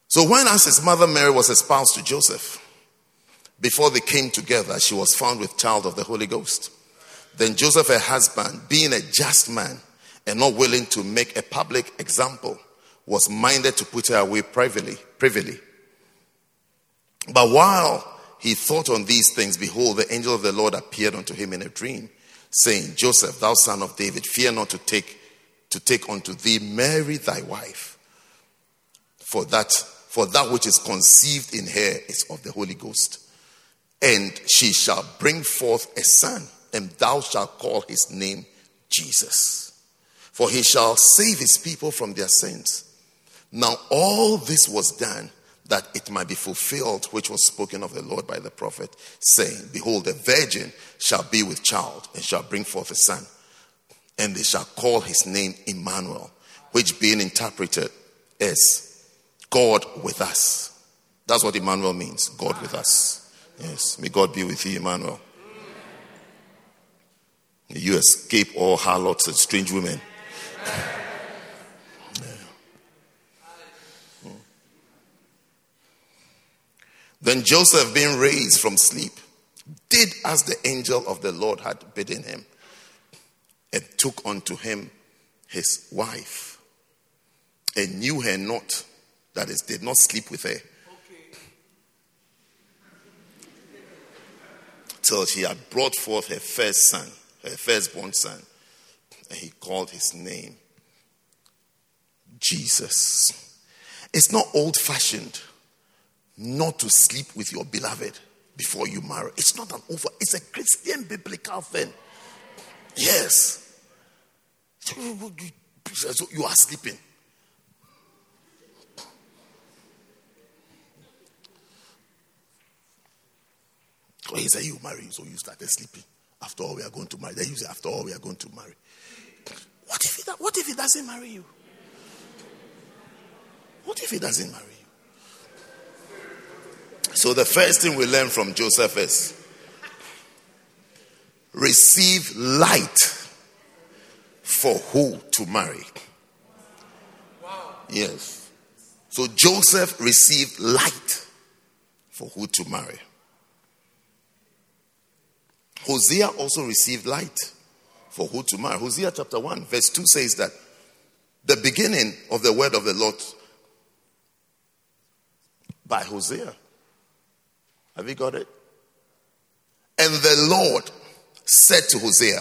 so when as his mother Mary was espoused to Joseph, before they came together, she was found with child of the Holy Ghost. Then Joseph, her husband, being a just man and not willing to make a public example, was minded to put her away privately. privately. But while he thought on these things, behold, the angel of the Lord appeared unto him in a dream, saying, Joseph, thou son of David, fear not to take to take unto thee Mary thy wife, for that for that which is conceived in her is of the Holy Ghost. And she shall bring forth a son, and thou shalt call his name Jesus. For he shall save his people from their sins. Now, all this was done that it might be fulfilled, which was spoken of the Lord by the prophet, saying, Behold, the virgin shall be with child and shall bring forth a son, and they shall call his name Emmanuel, which being interpreted is God with us. That's what Emmanuel means God with us. Yes, may God be with you, Emmanuel. May you escape all harlots and strange women. Then Joseph, being raised from sleep, did as the angel of the Lord had bidden him, and took unto him his wife, and knew her not, that is, did not sleep with her till she had brought forth her first son, her firstborn son. And he called his name Jesus. It's not old fashioned not to sleep with your beloved before you marry. It's not an over, it's a Christian biblical thing. Yes. So you are sleeping. So he said, You marry. So you started sleeping. After all, we are going to marry. Then you say, After all, we are going to marry. What if, he, what if he doesn't marry you? What if he doesn't marry you? So, the first thing we learn from Joseph is receive light for who to marry. Yes. So, Joseph received light for who to marry. Hosea also received light for who to marry. Hosea chapter 1, verse 2 says that the beginning of the word of the Lord by Hosea. Have you got it? And the Lord said to Hosea,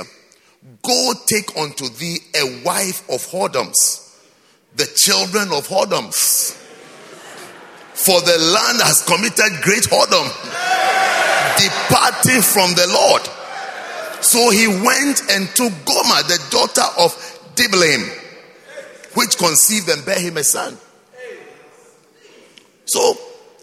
Go take unto thee a wife of whoredoms, the children of whoredoms. For the land has committed great whoredom, departing from the Lord. So he went and took Gomer, the daughter of Diblaim, which conceived and bare him a son. So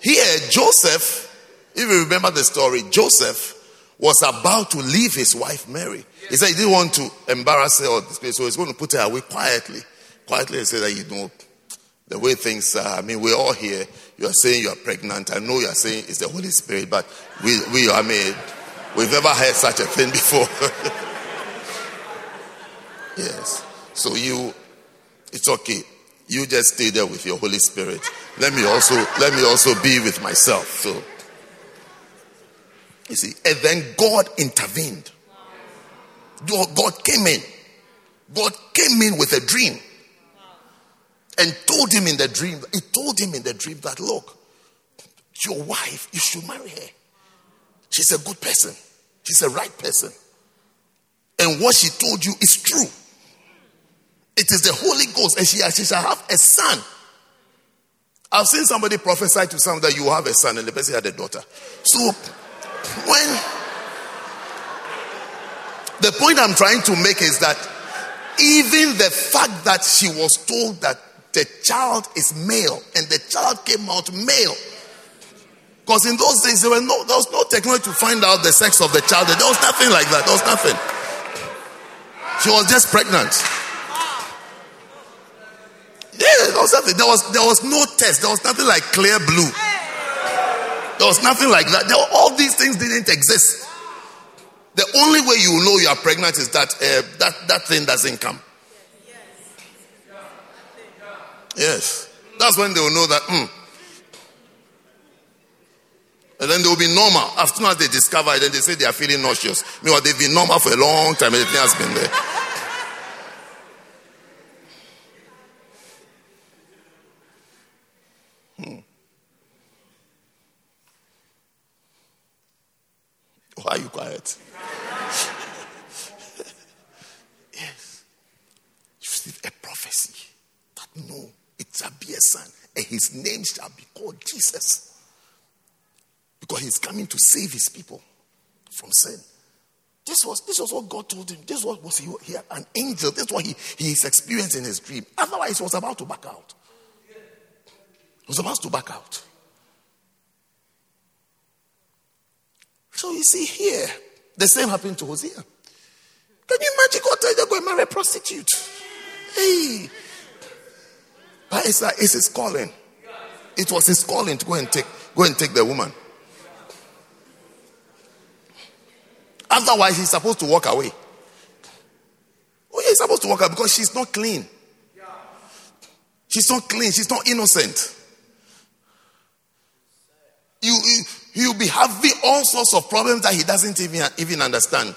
here, Joseph, if you remember the story, Joseph was about to leave his wife Mary. He said he didn't want to embarrass her or disgrace, so he's going to put her away quietly. Quietly and say that you know the way things are. I mean, we're all here. You are saying you are pregnant. I know you are saying it's the Holy Spirit, but we, we I mean, We've never heard such a thing before. yes. So you, it's okay. You just stay there with your Holy Spirit. Let me also let me also be with myself. So You see, and then God intervened. God came in. God came in with a dream and told him in the dream, he told him in the dream that, look, your wife, you should marry her. She's a good person, she's a right person. And what she told you is true. It is the Holy Ghost, and she, she shall have a son. I've seen somebody prophesy to someone that you have a son, and the person had a daughter. So, when the point I'm trying to make is that even the fact that she was told that the child is male and the child came out male. Because in those days there, were no, there was no technology to find out the sex of the child. There was nothing like that. There was nothing. She was just pregnant. Yeah, there was nothing. There was there was no test. There was nothing like Clearblue. There was nothing like that. There, all these things didn't exist. The only way you know you are pregnant is that uh, that that thing doesn't come. Yes, that's when they will know that. Mm. And then they will be normal. As soon as they discover it, then they say they are feeling nauseous. Meanwhile, they've been normal for a long time. Everything has been there. Hmm. Why are you quiet? yes. You receive a prophecy that no, it shall be a son, and his name shall be called Jesus. Because he's coming to save his people from sin. This was this was what God told him. This was, was he, he an angel. This is what he, he is experiencing in his dream. Otherwise, he was about to back out. He was about to back out. So you see here, the same happened to Hosea. Can you imagine God tell you to go and marry a prostitute? Hey. But it's, like, it's his calling. It was his calling to go and take, go and take the woman. Otherwise, he's supposed to walk away. Oh, yeah, he's supposed to walk away because she's not clean. She's not clean. She's not innocent. You, you, he'll be having all sorts of problems that he doesn't even, even understand.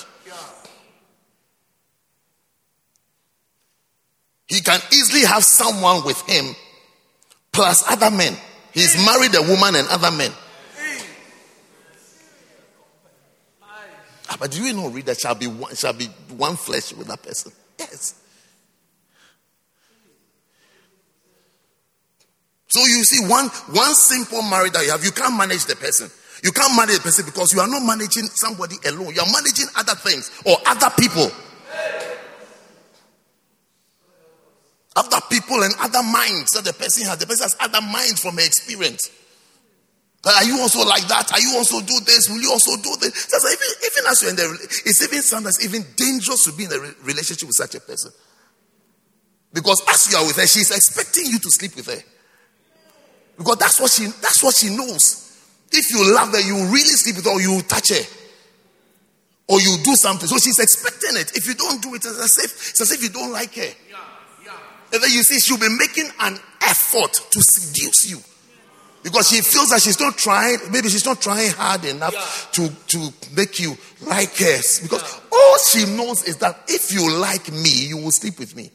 He can easily have someone with him plus other men. He's married a woman and other men. Ah, but do you know, read that shall be one, shall be one flesh with that person? Yes. So you see, one one simple marriage that you have, you can't manage the person. You can't manage the person because you are not managing somebody alone. You are managing other things or other people. Other people and other minds that the person has. The person has other minds from her experience. But are you also like that? Are you also do this? Will you also do this? Even, even as you're in the, it's even sometimes even dangerous to be in a relationship with such a person. Because as you are with her, she's expecting you to sleep with her. Because that's what she that's what she knows. If you love her, you really sleep with her, or you touch her, or you do something. So she's expecting it. If you don't do it, it's as if, it's as if you don't like her. Yeah, yeah. And then you see, she'll be making an effort to seduce you. Because she feels that she's not trying, maybe she's not trying hard enough yeah. to, to make you like her. Because all she knows is that if you like me, you will sleep with me.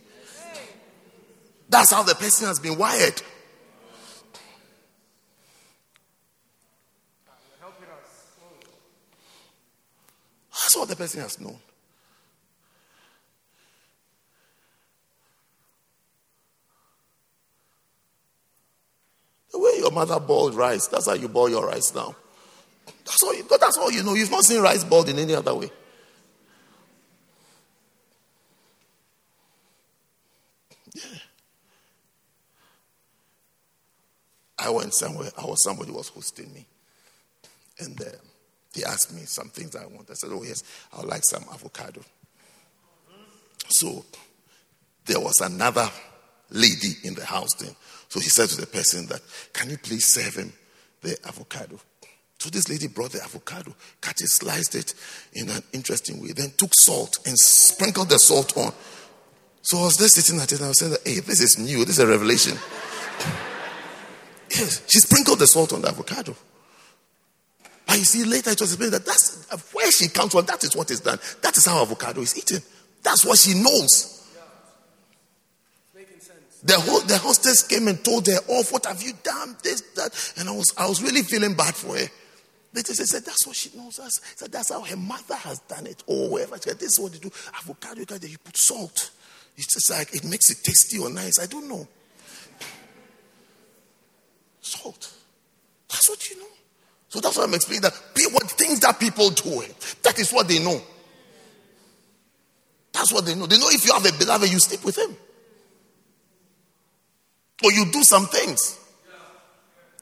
That's how the person has been wired. That's what the person has known. The way your mother boiled rice, that's how you boil your rice now. That's all you, that's all you know. You've not seen rice boiled in any other way. Yeah. I went somewhere, I was somebody was hosting me. And uh, he asked me some things I want. I said, Oh, yes, I would like some avocado. So there was another lady in the house then. So he said to the person that, Can you please serve him the avocado? So this lady brought the avocado, cut it, sliced it in an interesting way, then took salt and sprinkled the salt on. So I was there sitting at it and I was saying, that, Hey, this is new, this is a revelation. yes, she sprinkled the salt on the avocado. But you see, later it was explained that that's where she comes from, that is what is done. That is how avocado is eaten. That's what she knows. The, the hostess came and told her off, what have you done? This, that. And I was, I was really feeling bad for her. They just said, that's what she knows. Us. Said, that's how her mother has done it. Or whatever. She said, this is what they do. Avocado, you put salt. It's just like, it makes it tasty or nice. I don't know. Salt. That's what you know. So that's what I'm explaining. That what things that people do, eh, that is what they know. That's what they know. They know if you have a beloved, you sleep with him. Or you do some things.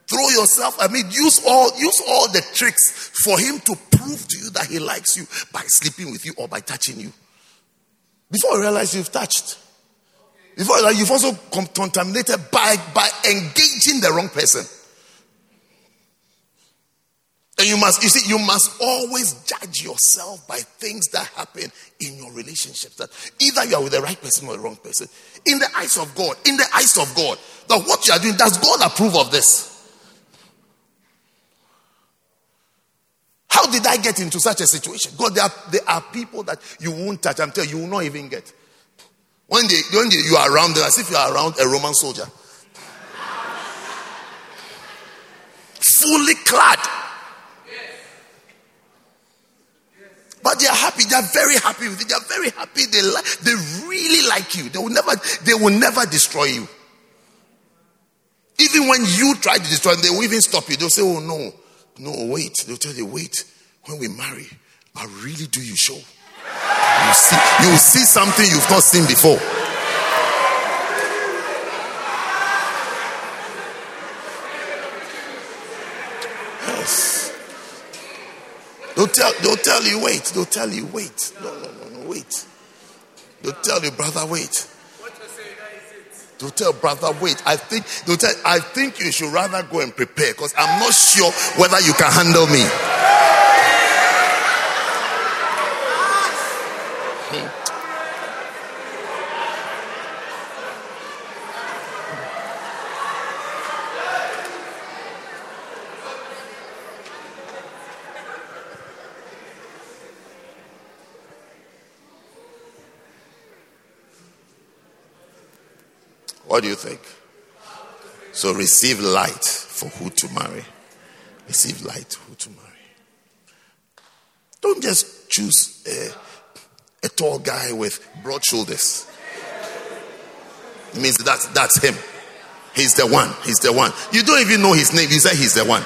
Throw yourself, I mean, use all use all the tricks for him to prove to you that he likes you by sleeping with you or by touching you. Before you realize you've touched. Before you you've also contaminated by, by engaging the wrong person. And you must, you see, you must always judge yourself by things that happen in your relationships. That either you are with the right person or the wrong person. In the eyes of God, in the eyes of God, that what you are doing, does God approve of this? How did I get into such a situation? God, there are, there are people that you won't touch. I'm telling you, you will not even get. When, they, when they, you are around them, as if you are around a Roman soldier. Fully clad But they are happy. They are very happy with it. They are very happy. They like, they really like you. They will never, they will never destroy you. Even when you try to destroy them, they will even stop you. They'll say, "Oh no, no, wait." They'll tell you, "Wait. When we marry, I'll really do you show. You see, you see something you've not seen before." They'll tell, they'll tell you, wait. They'll tell you, wait. No, no, no, no, wait. They'll tell you, brother, wait. They'll tell brother, wait. I think they'll tell, I think you should rather go and prepare because I'm not sure whether you can handle me. What do you think? So receive light for who to marry. Receive light who to marry. Don't just choose a, a tall guy with broad shoulders. It means that's that's him. He's the one. He's the one. You don't even know his name. You say he's the one.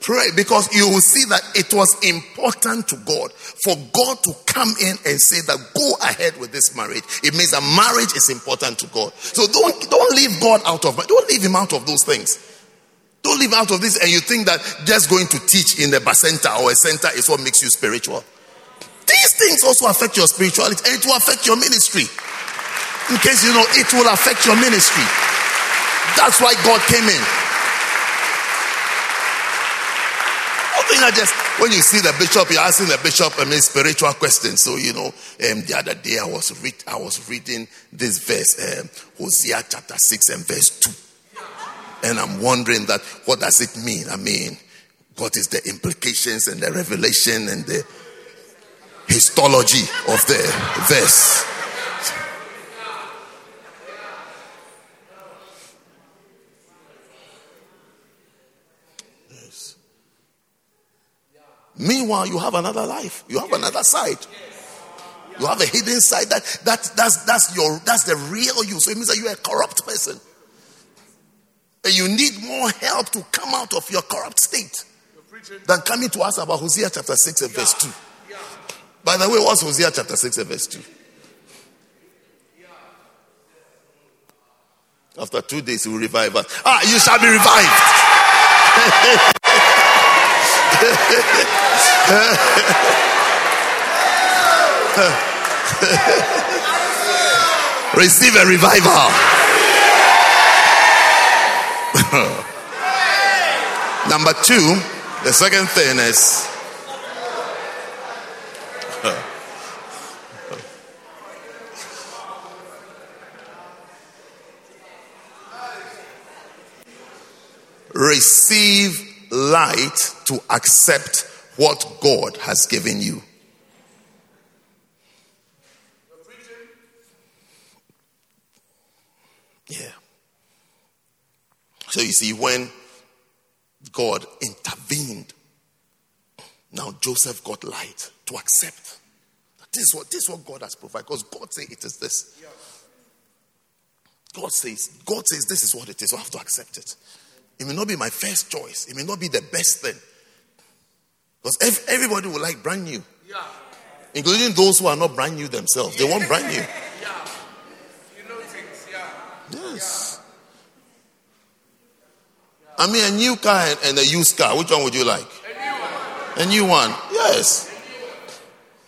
Pray because you will see that it was important to God for God to come in and say that go ahead with this marriage. It means that marriage is important to God. So don't don't leave God out of don't leave him out of those things. Don't leave out of this and you think that just going to teach in the center or a center is what makes you spiritual. These things also affect your spirituality and it will affect your ministry. In case you know, it will affect your ministry. That's why God came in. Just when you see the bishop, you're asking the bishop I mean spiritual questions. So you know, um, the other day I was read I was reading this verse, um, Hosea chapter six and verse two, and I'm wondering that what does it mean? I mean, what is the implications and the revelation and the histology of the verse? Meanwhile, you have another life. You have another side. You have a hidden side that, that that's that's your that's the real you. So it means that you're a corrupt person. And you need more help to come out of your corrupt state than coming to us about Hosea chapter 6 and verse 2. By the way, what's Hosea chapter 6 and verse 2? After two days, he will revive us. Ah, you shall be revived. Receive a revival. Number two, The second thing is receive light to accept what God has given you. Yeah. So you see, when God intervened, now Joseph got light to accept. This is what this is what God has provided. Because God says it is this. God says, God says this is what it is. So I have to accept it. It may not be my first choice. It may not be the best thing. Because everybody will like brand new. Yeah. Including those who are not brand new themselves. They want brand new. Yeah. You know things, yeah. Yes. Yeah. I mean, a new car and a used car. Which one would you like? A new one. A new one. Yes.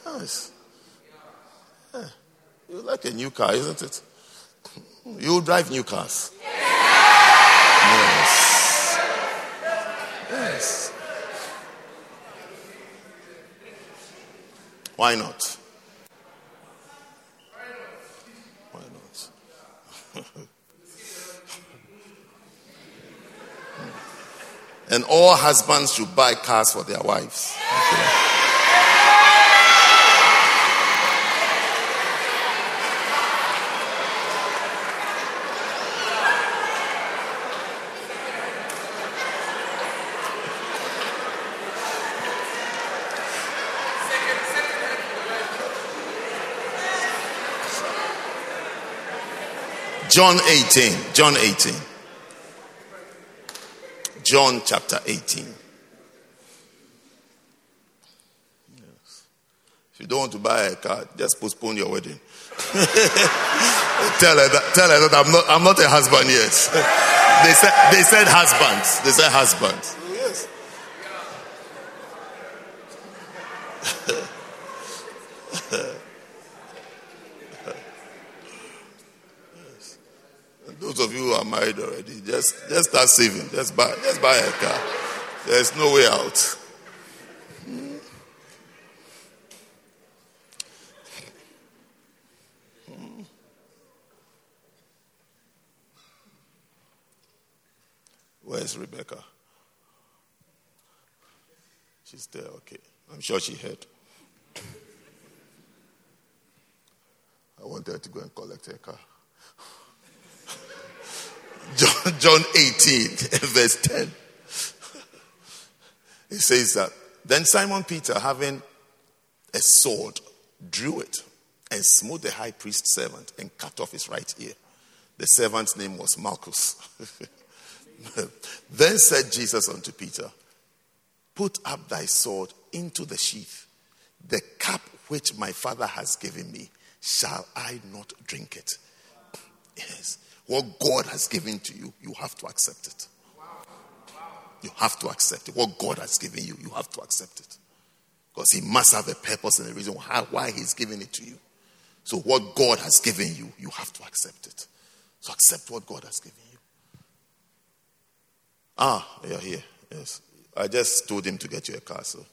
Yes. Yeah. You like a new car, isn't it? You drive new cars. Yes. Yes. Why not? Why not? and all husbands should buy cars for their wives. Okay. John 18. John 18. John chapter 18. Yes. If you don't want to buy a car, just postpone your wedding. tell her that, tell her that I'm not, I'm not a husband yet. they, said, they said husbands. They said husbands. Yes. Those of you who are married already, just, just start saving. Just buy, just buy a car. There's no way out. Hmm. Where's Rebecca? She's there, okay. I'm sure she heard. I want her to go and collect her car. John, John 18, verse 10. It says that then Simon Peter, having a sword, drew it and smote the high priest's servant and cut off his right ear. The servant's name was Malchus. then said Jesus unto Peter, Put up thy sword into the sheath. The cup which my father has given me, shall I not drink it? Yes. What God has given to you, you have to accept it. You have to accept it. What God has given you, you have to accept it. Because He must have a purpose and a reason why He's giving it to you. So, what God has given you, you have to accept it. So, accept what God has given you. Ah, you're here. Yes. I just told him to get you a car. So,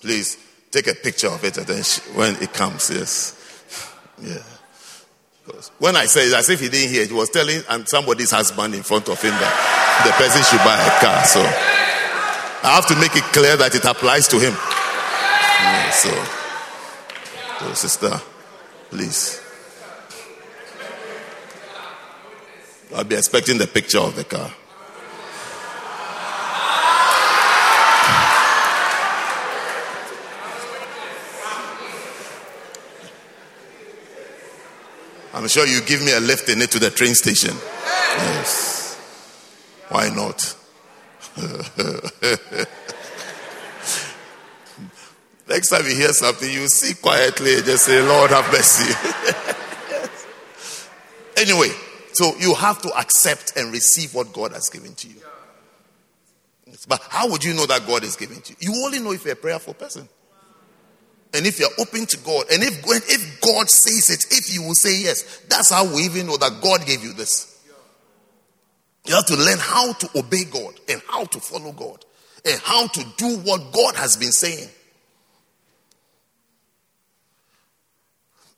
please take a picture of it and then when it comes. Yes. Yeah. When I said it, as if he didn't hear he was telling and somebody's husband in front of him that the person should buy a car. So I have to make it clear that it applies to him. Yeah, so, so, sister, please. I'll be expecting the picture of the car. I'm sure you give me a lift in it to the train station. Yes. Why not? Next time you hear something, you see quietly and just say, Lord, have mercy. anyway, so you have to accept and receive what God has given to you. But how would you know that God is giving to you? You only know if you're a prayerful person. And if you're open to God, and if, if God says it, if you will say yes, that's how we even know that God gave you this. You have to learn how to obey God and how to follow God. and how to do what God has been saying.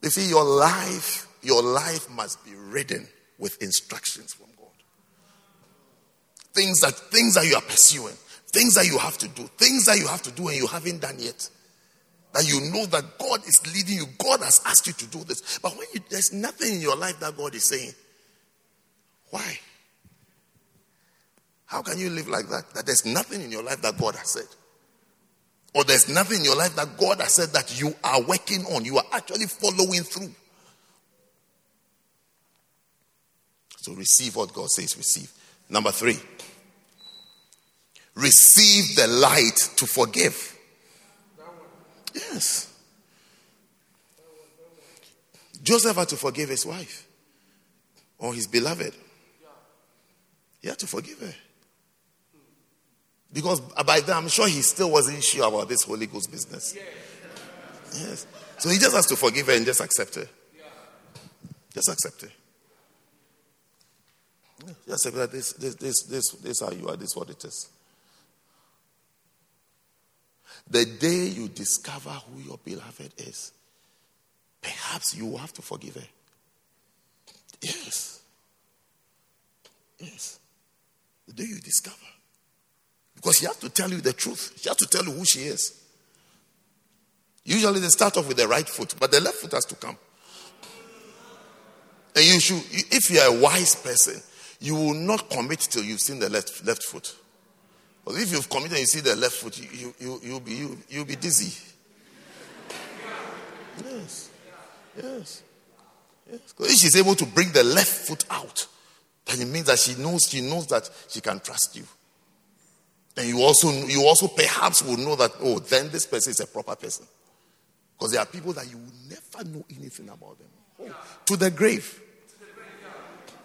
You see, your life, your life must be ridden with instructions from God. Things that things that you are pursuing, things that you have to do, things that you have to do and you haven't done yet. That you know that God is leading you. God has asked you to do this. But when you, there's nothing in your life that God is saying, why? How can you live like that? That there's nothing in your life that God has said. Or there's nothing in your life that God has said that you are working on, you are actually following through. So receive what God says, receive. Number three, receive the light to forgive. Yes. Joseph had to forgive his wife or his beloved. He had to forgive her. Because by then, I'm sure he still wasn't sure about this Holy Ghost business. Yes. So he just has to forgive her and just accept her. Just accept her. Just accept that this, this, this, this, this is how you are, this is what it is. The day you discover who your beloved is, perhaps you will have to forgive her. Yes. Yes. The day you discover. Because she has to tell you the truth. She has to tell you who she is. Usually they start off with the right foot, but the left foot has to come. And you should, if you are a wise person, you will not commit till you've seen the left, left foot. If you've committed and you see the left foot, you, you, you, you'll, be, you, you'll be dizzy. Yes. Yes. Yes. If she's able to bring the left foot out, then it means that she knows she knows that she can trust you. And you also you also perhaps will know that oh then this person is a proper person. Because there are people that you will never know anything about them. Oh, to the grave.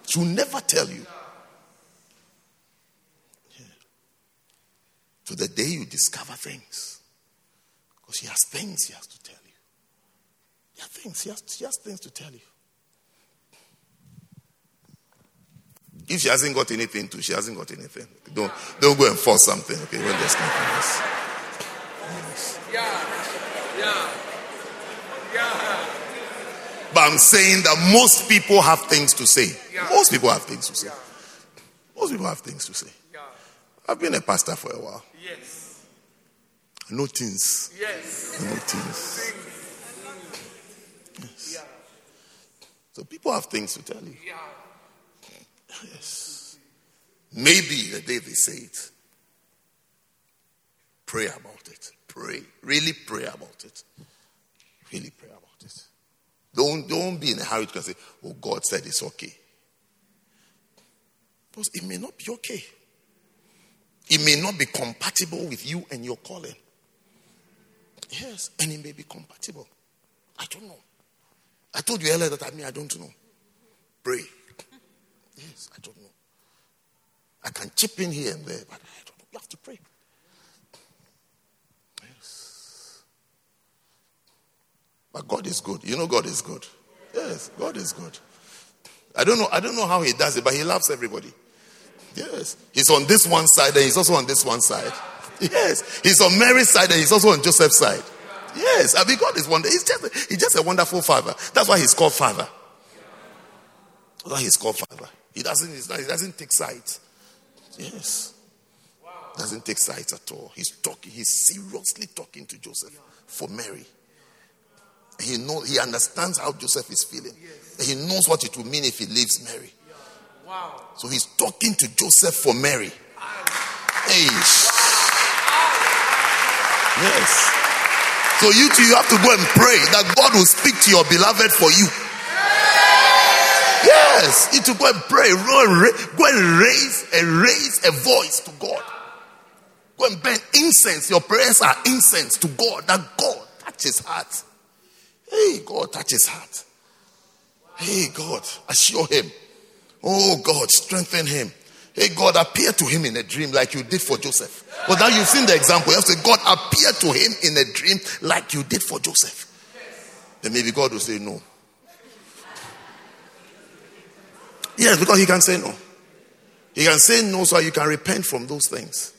She will never tell you. To the day you discover things. Because she has things she has to tell you. There are things, she has, she has things to tell you. If she hasn't got anything to, she hasn't got anything. Don't, don't go and force something, okay, when there's nothing else. Yes. Yeah. Yeah. Yeah. But I'm saying that most people have things to say. Yeah. Most people have things to say. Yeah. Most people have things to say. Yeah. I've been a pastor for a while. Yes. No things. Yes. No things. Yeah. So people have things to tell you. Yeah. Yes. Maybe the day they say it, pray about it. Pray. Really pray about it. Really pray about it. Don't, don't be in a hurry to say, oh, God said it's okay. Because it may not be okay. It may not be compatible with you and your calling. Yes, and it may be compatible. I don't know. I told you earlier that I mean I don't know. Pray. Yes, I don't know. I can chip in here and there, but I don't know. You have to pray. Yes. But God is good. You know God is good. Yes, God is good. I don't know, I don't know how he does it, but he loves everybody. Yes. He's on this one side and he's also on this one side. Yes. He's on Mary's side and he's also on Joseph's side. Yes. I mean, God is wonder. He's just, he's just a wonderful father. That's why he's called father. That's why he's called father. He doesn't, he doesn't take sides. Yes. Doesn't take sides at all. He's talking, he's seriously talking to Joseph for Mary. He knows he understands how Joseph is feeling. He knows what it will mean if he leaves Mary. So he's talking to Joseph for Mary. Hey. Yes. So you too, you have to go and pray that God will speak to your beloved for you. Yes, you to go and pray, go and, raise and raise a voice to God. Go and burn incense. Your prayers are incense to God. That God touch his heart. Hey, God touch his heart. Hey, God, assure him. Oh, God, strengthen him. Hey, God, appear to him in a dream like you did for Joseph. But now you've seen the example. You have to say, God, appear to him in a dream like you did for Joseph. Then maybe God will say no. Yes, because he can say no. He can say no so you can repent from those things.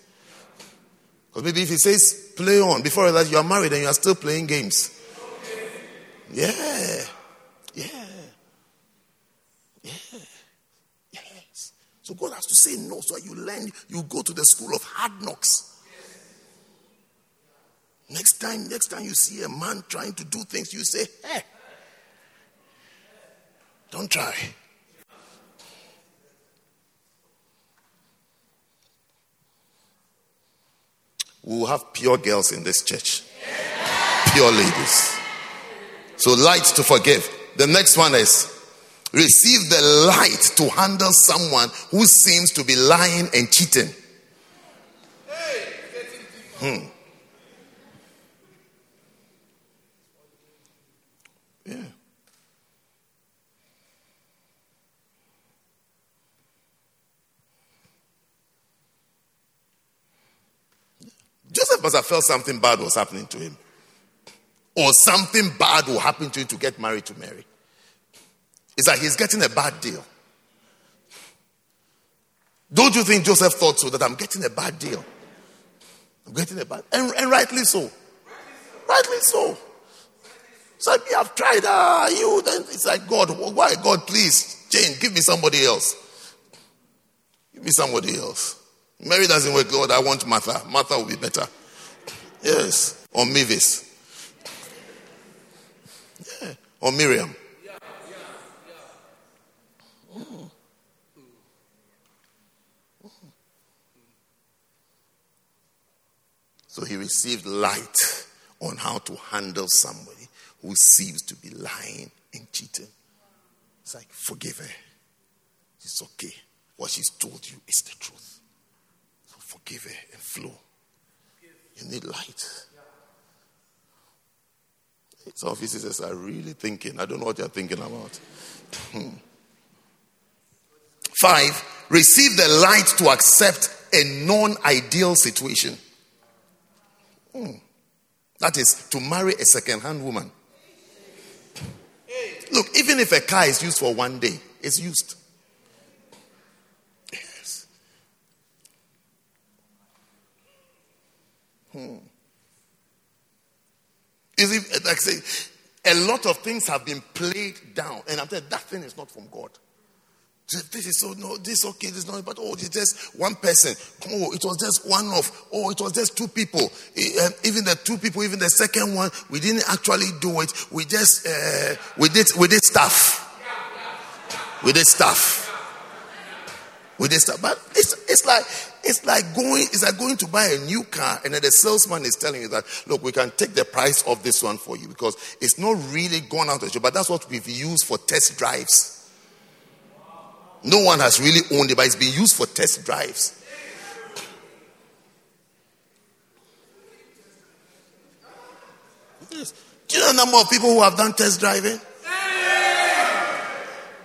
Because maybe if he says play on, before that you are married and you are still playing games. Yeah. Yeah. Yeah. So God has to say no so you learn, you go to the school of hard knocks. Next time, next time you see a man trying to do things, you say, hey, don't try. We will have pure girls in this church. Pure ladies. So, light to forgive. The next one is receive the light to handle someone who seems to be lying and cheating. Hmm. Yeah. Joseph must have felt something bad was happening to him. Or something bad will happen to him to get married to Mary. It's that he's getting a bad deal. Don't you think Joseph thought so that I'm getting a bad deal? I'm getting a bad and, and rightly so. Rightly so. So like, I've tried, ah, you then it's like God, why God, please change, give me somebody else. Give me somebody else. Mary doesn't work, Lord. I want Martha. Martha will be better. Yes. Or Mavis. Yeah. Or Miriam. So he received light on how to handle somebody who seems to be lying and cheating. It's like, forgive her. It's okay. What she's told you is the truth. So forgive her and flow. You need light. Some visitors are really thinking. I don't know what you're thinking about. Hmm. Five, receive the light to accept a non ideal situation. Hmm. That is to marry a second hand woman. Look, even if a car is used for one day, it's used. Yes. Hmm. Is it like say a lot of things have been played down, and I'm telling that thing is not from God. This is so no, this okay, this is not, but oh, it's just one person. Oh, it was just one of. Oh, it was just two people. Um, even the two people, even the second one, we didn't actually do it. We just uh, we did we did stuff. We did stuff. We did stuff. But it's it's like it's like going it's like going to buy a new car and then the salesman is telling you that look, we can take the price of this one for you because it's not really gone out of the show, but that's what we've used for test drives. No one has really owned it, but it's been used for test drives. Yes. Do you know the number of people who have done test driving?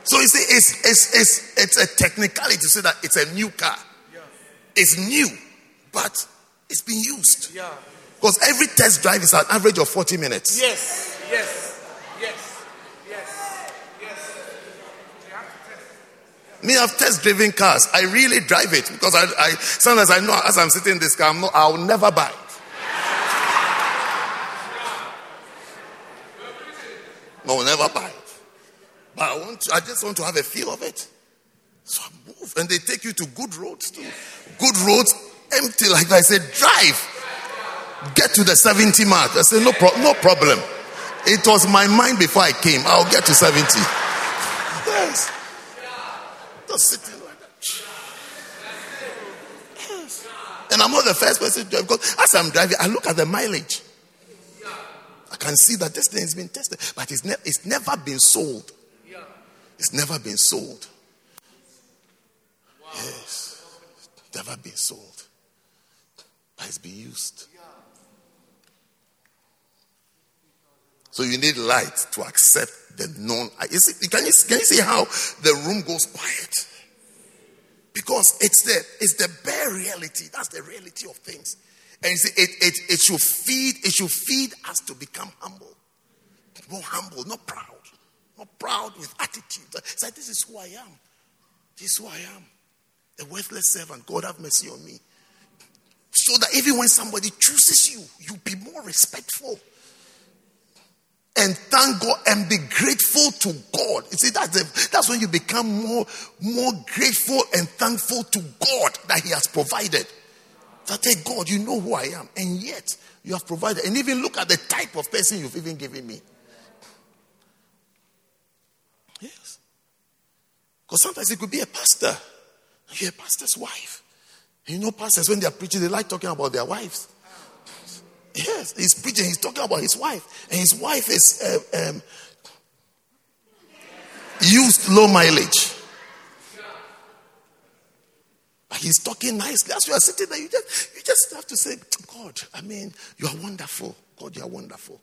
So you see, it's, it's, it's, it's a technicality to say that it's a new car. It's new, but it's been used. Because every test drive is an average of 40 minutes. Yes, yes. Me, I've test driven cars. I really drive it because I, I sometimes I know as I'm sitting in this car, not, I'll never buy it. No, I'll never buy it. But I want to, I just want to have a feel of it. So I move. And they take you to good roads too. Good roads, empty like. I said, drive. Get to the 70 mark. I said, no, pro- no problem. It was my mind before I came. I'll get to 70. Just sitting like that. Yes. And I'm not the first person to drive because as I'm driving, I look at the mileage. I can see that this thing has been tested, but it's, ne- it's never been sold. It's never been sold. Yes. It's never been sold. But it's been used. So you need light to accept the known. You see, can, you, can you see how the room goes quiet? Because it's the, it's the bare reality. That's the reality of things. And you see, it, it, it should feed, it should feed us to become humble. More humble, not proud. Not proud with attitude. It's like this is who I am. This is who I am. A worthless servant. God have mercy on me. So that even when somebody chooses you, you be more respectful. And thank God and be grateful to God. You see, that's, the, that's when you become more, more grateful and thankful to God that He has provided. That, hey, God, you know who I am. And yet, you have provided. And even look at the type of person you've even given me. Yes. Because sometimes it could be a pastor. You're a pastor's wife. You know, pastors, when they are preaching, they like talking about their wives. Yes, he's preaching, he's talking about his wife. And his wife is uh, um, used low mileage. But he's talking nicely. As you are sitting there, you just, you just have to say, God, I mean, you are wonderful. God, you are wonderful.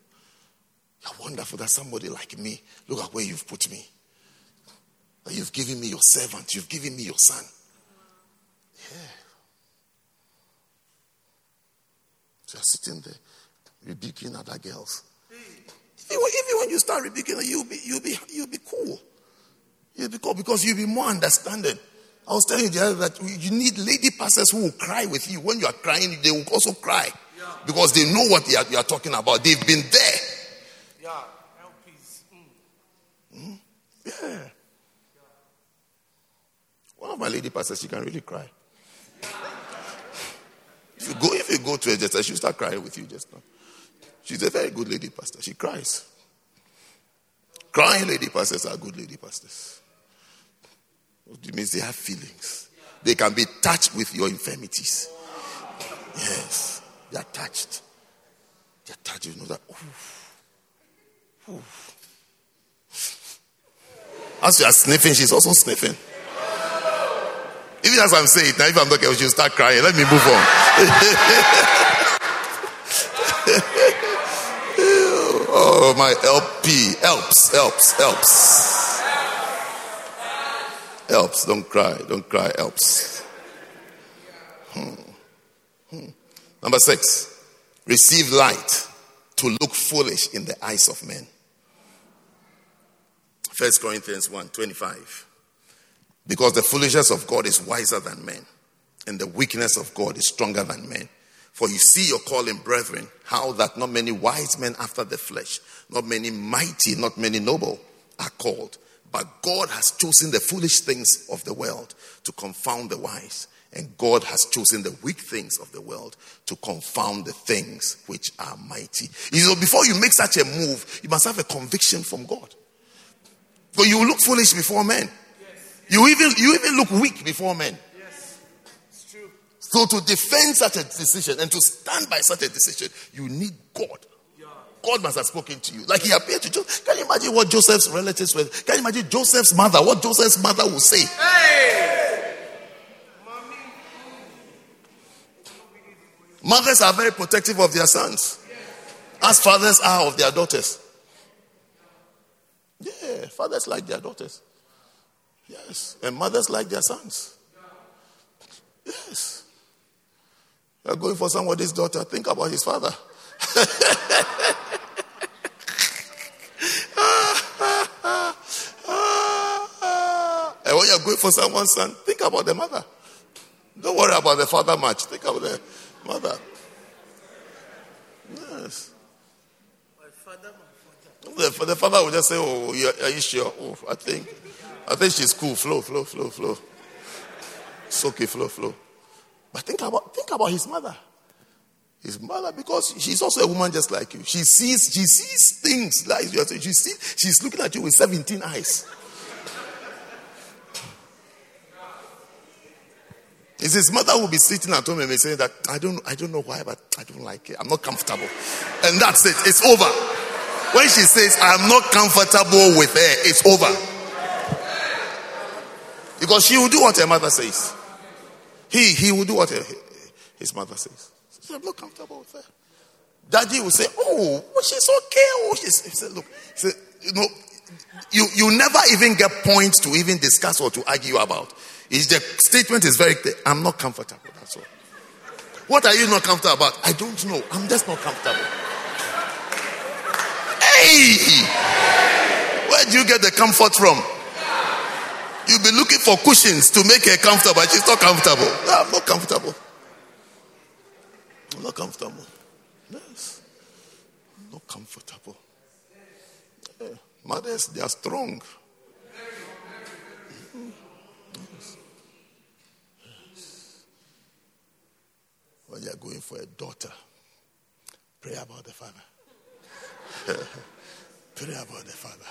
You are wonderful that somebody like me, look at where you've put me. You've given me your servant, you've given me your son. So you're sitting there rebuking other girls. Even, even when you start rebuking you'll be, you'll, be, you'll be cool. You'll be cool because you'll be more understanding. I was telling you the other that you need lady pastors who will cry with you. When you are crying, they will also cry. Yeah. Because they know what you are, you are, talking about. They've been there. Yeah, LPs. Mm. Mm. Yeah. One of my lady pastors, she can really cry. If you go, if you go to her just she'll start crying with you just now. She's a very good lady pastor. She cries. Crying lady pastors are good lady pastors. It means they have feelings. They can be touched with your infirmities. Yes, they are touched. They are touched. You know that. Oof. Oof. As you are sniffing, she's also sniffing. Even as I'm saying it, now if I'm not careful, she'll start crying. Let me move on. oh, my LP. Helps, helps, helps. Helps. Don't cry. Don't cry. Helps. Hmm. Hmm. Number six. Receive light to look foolish in the eyes of men. First Corinthians 1 25. Because the foolishness of God is wiser than men, and the weakness of God is stronger than men. For you see your calling, brethren, how that not many wise men after the flesh, not many mighty, not many noble are called. But God has chosen the foolish things of the world to confound the wise. And God has chosen the weak things of the world to confound the things which are mighty. You know, before you make such a move, you must have a conviction from God. For you look foolish before men. You even, you even look weak before men. Yes, it's true. So to defend such a decision and to stand by such a decision, you need God. Yeah. God must have spoken to you. Like he appeared to Joseph. Can you imagine what Joseph's relatives were? Can you imagine Joseph's mother? What Joseph's mother would say? Hey! Mothers are very protective of their sons, as fathers are of their daughters. Yeah, fathers like their daughters. Yes. And mothers like their sons. Yes. You're going for somebody's daughter. Think about his father. and when you're going for someone's son, think about the mother. Don't worry about the father much. Think about the mother. Yes. My father, my father. The, the father will just say, Oh, are you sure? Oh, I think. I think she's cool. Flow, flow, flow, flow. It's okay, flow, flow. But think about think about his mother. His mother, because she's also a woman just like you. She sees, she sees things like you. She sees, she's looking at you with 17 eyes. It's his mother will be sitting at home and be saying that I don't I don't know why, but I don't like it. I'm not comfortable. And that's it. It's over. When she says I'm not comfortable with her, it's over. Because she will do what her mother says. He, he will do what her, his mother says. I'm not comfortable with her. Daddy will say, Oh, well, she's okay. Oh, she's, he said, Look, he said, you know, you, you never even get points to even discuss or to argue about. Is the statement is very clear. I'm not comfortable. That's all. What are you not comfortable about? I don't know. I'm just not comfortable. Hey! Where do you get the comfort from? You'll be looking for cushions to make her comfortable. She's not comfortable. No, I'm not comfortable. I'm Not comfortable. Yes. Not comfortable. Yeah. Mothers, they are strong. Yes. When you are going for a daughter, pray about the father. pray about the father.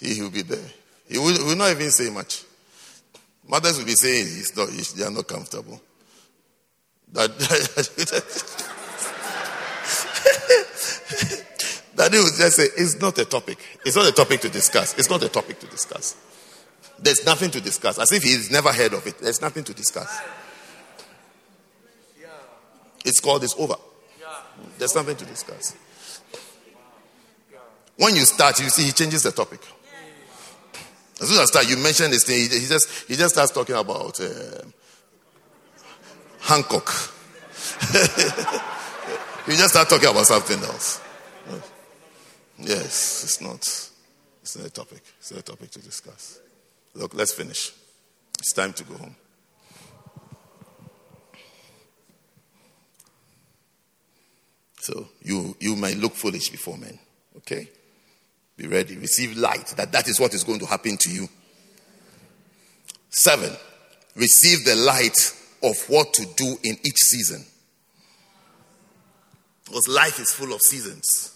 He will be there. He will, will not even say much. Mothers will be saying not, they are not comfortable. That, Daddy will just say, it's not a topic. It's not a topic to discuss. It's not a topic to discuss. There's nothing to discuss. As if he's never heard of it. There's nothing to discuss. It's called it's over. There's nothing to discuss. When you start, you see he changes the topic. As soon as I start, you mention this thing, he just he just starts talking about uh, Hancock. you just start talking about something else. Yes, it's not. It's not a topic. It's not a topic to discuss. Look, let's finish. It's time to go home. So you you might look foolish before men. Okay? Be ready. Receive light. That that is what is going to happen to you. Seven. Receive the light of what to do in each season. Because life is full of seasons.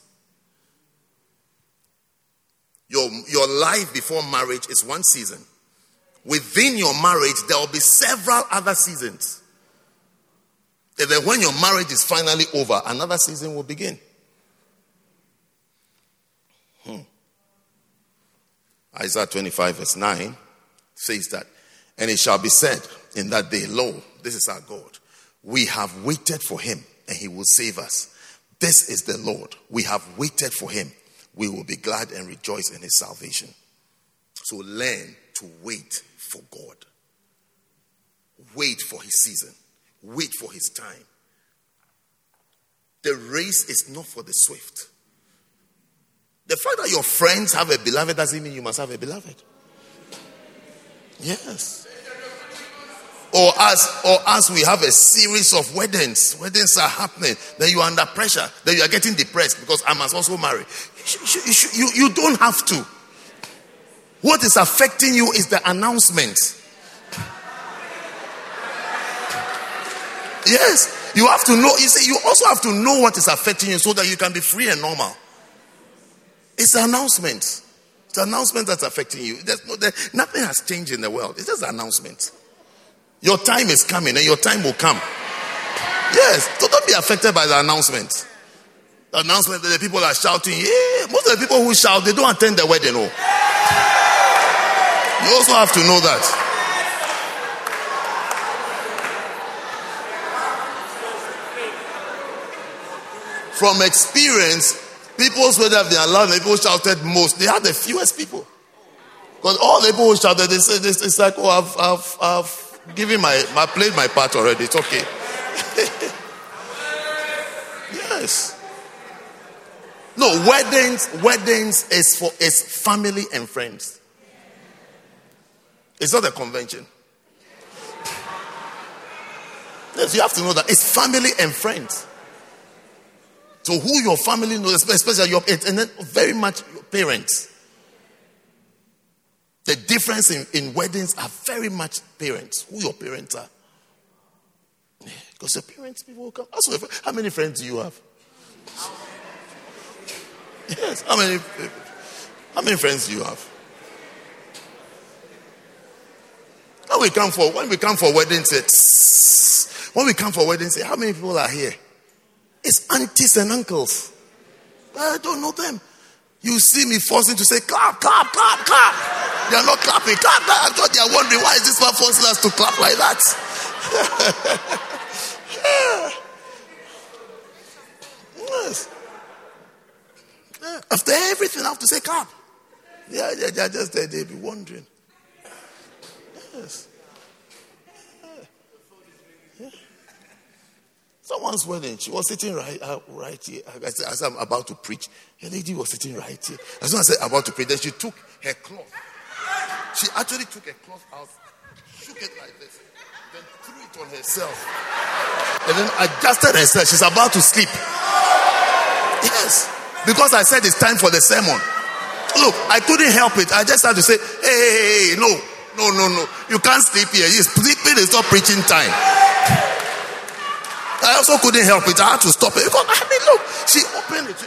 Your, your life before marriage is one season. Within your marriage, there will be several other seasons. And then when your marriage is finally over, another season will begin. Isaiah 25, verse 9 says that, and it shall be said in that day, Lo, this is our God. We have waited for him, and he will save us. This is the Lord. We have waited for him. We will be glad and rejoice in his salvation. So learn to wait for God. Wait for his season. Wait for his time. The race is not for the swift. The fact that your friends have a beloved doesn't mean you must have a beloved. Yes. Or as or as we have a series of weddings, weddings are happening, then you are under pressure, then you are getting depressed because I must also marry. You, you, you, you don't have to. What is affecting you is the announcement. Yes, you have to know. You see, you also have to know what is affecting you so that you can be free and normal. It's an announcement. It's an announcement that's affecting you. There's no, there, nothing has changed in the world. It's just an announcement. Your time is coming and your time will come. Yes, so don't be affected by the announcement. The announcement that the people are shouting, yeah, most of the people who shout, they don't attend the wedding. Oh. You also have to know that. From experience, people's wedding have been allowed, people shouted most. They had the fewest people. Because all the people who shouted, they said, it's like, oh, I've, I've, I've given my, I played my part already. It's okay. yes. No, weddings, weddings is for is family and friends. It's not a convention. Yes, you have to know that it's family and friends. So who your family knows, especially your parents, and then very much your parents. The difference in, in weddings are very much parents. Who your parents are. Yeah, because your parents people will come. Also, how many friends do you have? Yes. How many how many friends do you have? When we come for when we come for weddings, it's when we come for weddings, how many people are here? It's aunties and uncles. I don't know them. You see me forcing to say clap, clap, clap, clap. They are not clapping. Clap, clap. I thought they are wondering why is this one forcing us to clap like that. yes. After everything, I have to say clap. Yeah, yeah, yeah just there. They'll be wondering. Yes. Someone's wedding, she was sitting right, uh, right here. As, as I'm about to preach, a lady was sitting right here. As soon as I said about to preach, then she took her cloth. She actually took a cloth out shook it like this, then threw it on herself, and then adjusted herself. She's about to sleep. Yes, because I said it's time for the sermon. Look, I couldn't help it. I just had to say, hey, hey, hey, no, no, no, no. You can't sleep here. Sleeping is not preaching time. I also couldn't help it. I had to stop it because I mean, look, she opened it.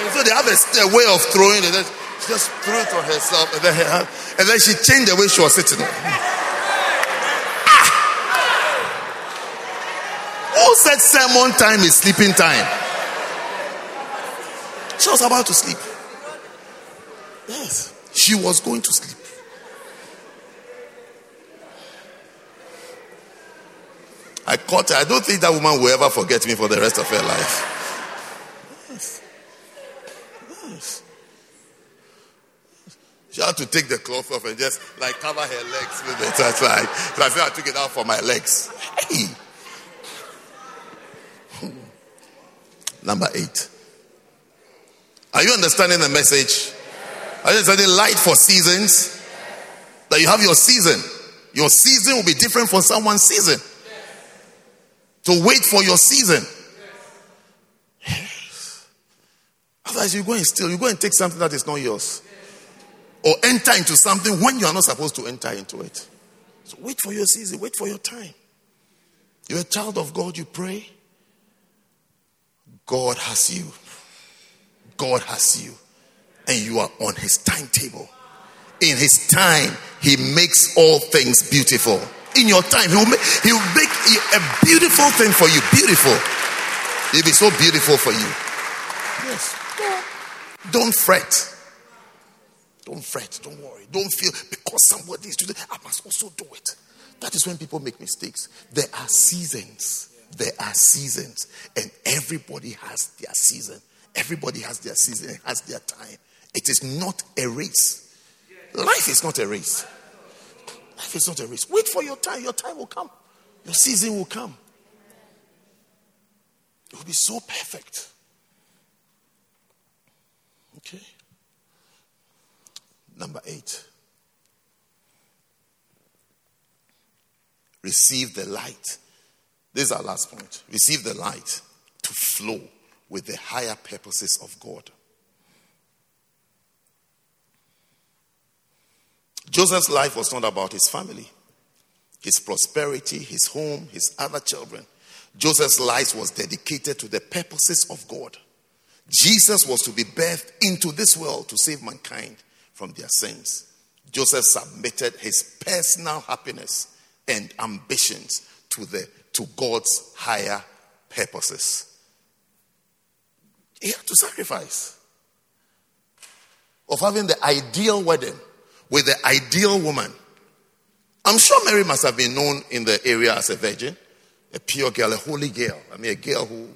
And so they have a, a way of throwing it. She just threw it on herself, and then her, and then she changed the way she was sitting. Ah! Who said sermon time is sleeping time? She was about to sleep. Yes, she was going to sleep. I caught her. I don't think that woman will ever forget me for the rest of her life. Yes. Yes. She had to take the cloth off and just like cover her legs with it. That's like, I said I took it out for my legs. Hey. Hmm. Number eight. Are you understanding the message? Are you understanding light for seasons? That you have your season. Your season will be different from someone's season. To wait for your season. Otherwise, you go and steal. You go and take something that is not yours. Or enter into something when you are not supposed to enter into it. So wait for your season. Wait for your time. You're a child of God. You pray. God has you. God has you. And you are on his timetable. In his time, he makes all things beautiful. In your time, he will make, he will make a beautiful thing for you. Beautiful. It'll be so beautiful for you. Yes. Don't fret. Don't fret. Don't worry. Don't feel because somebody is doing it, I must also do it. That is when people make mistakes. There are seasons. There are seasons. And everybody has their season. Everybody has their season, has their time. It is not a race. Life is not a race. Life is not a race. Wait for your time. Your time will come. Your season will come. It will be so perfect. Okay. Number eight. Receive the light. This is our last point. Receive the light to flow with the higher purposes of God. Joseph's life was not about his family, his prosperity, his home, his other children. Joseph's life was dedicated to the purposes of God. Jesus was to be birthed into this world to save mankind from their sins. Joseph submitted his personal happiness and ambitions to, the, to God's higher purposes. He had to sacrifice. Of having the ideal wedding with the ideal woman. I'm sure Mary must have been known in the area as a virgin, a pure girl, a holy girl. I mean, a girl who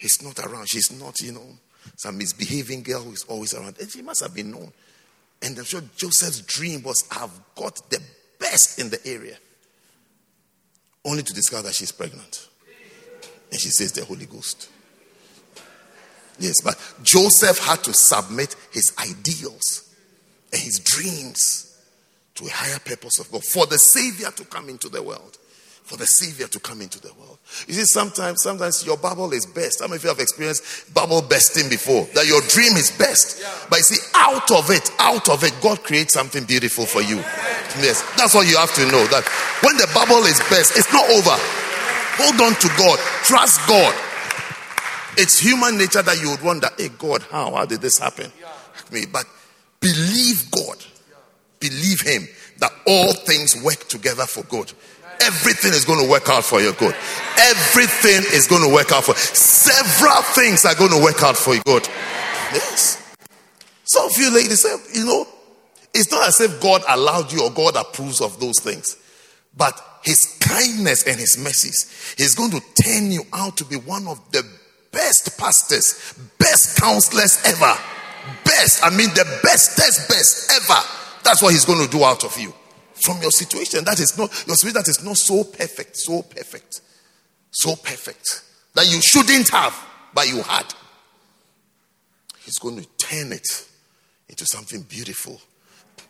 is not around. She's not, you know, some misbehaving girl who is always around. And she must have been known. And I'm sure Joseph's dream was, I've got the best in the area. Only to discover that she's pregnant. And she says, the Holy Ghost. Yes, but Joseph had to submit his ideals and his dreams to a higher purpose of God for the Savior to come into the world. For the Savior to come into the world. You see, sometimes, sometimes your bubble is best. How many of you have experienced bubble besting before? That your dream is best. But you see, out of it, out of it, God creates something beautiful for you. Yes, that's what you have to know. That when the bubble is best, it's not over. Hold on to God. Trust God. It's human nature that you would wonder, hey, God, how? How did this happen? Me. But believe God. Believe Him that all things work together for good. Everything is going to work out for your good. Everything is going to work out for several things are going to work out for your good. Yes. Some of you ladies say, you know, it's not as if God allowed you or God approves of those things. But his kindness and his mercies, he's going to turn you out to be one of the best pastors, best counselors ever. Best, I mean, the bestest, best best ever. That's what he's going to do out of you. From your situation, that is not your situation that is not so perfect, so perfect, so perfect that you shouldn't have, but you had. He's going to turn it into something beautiful.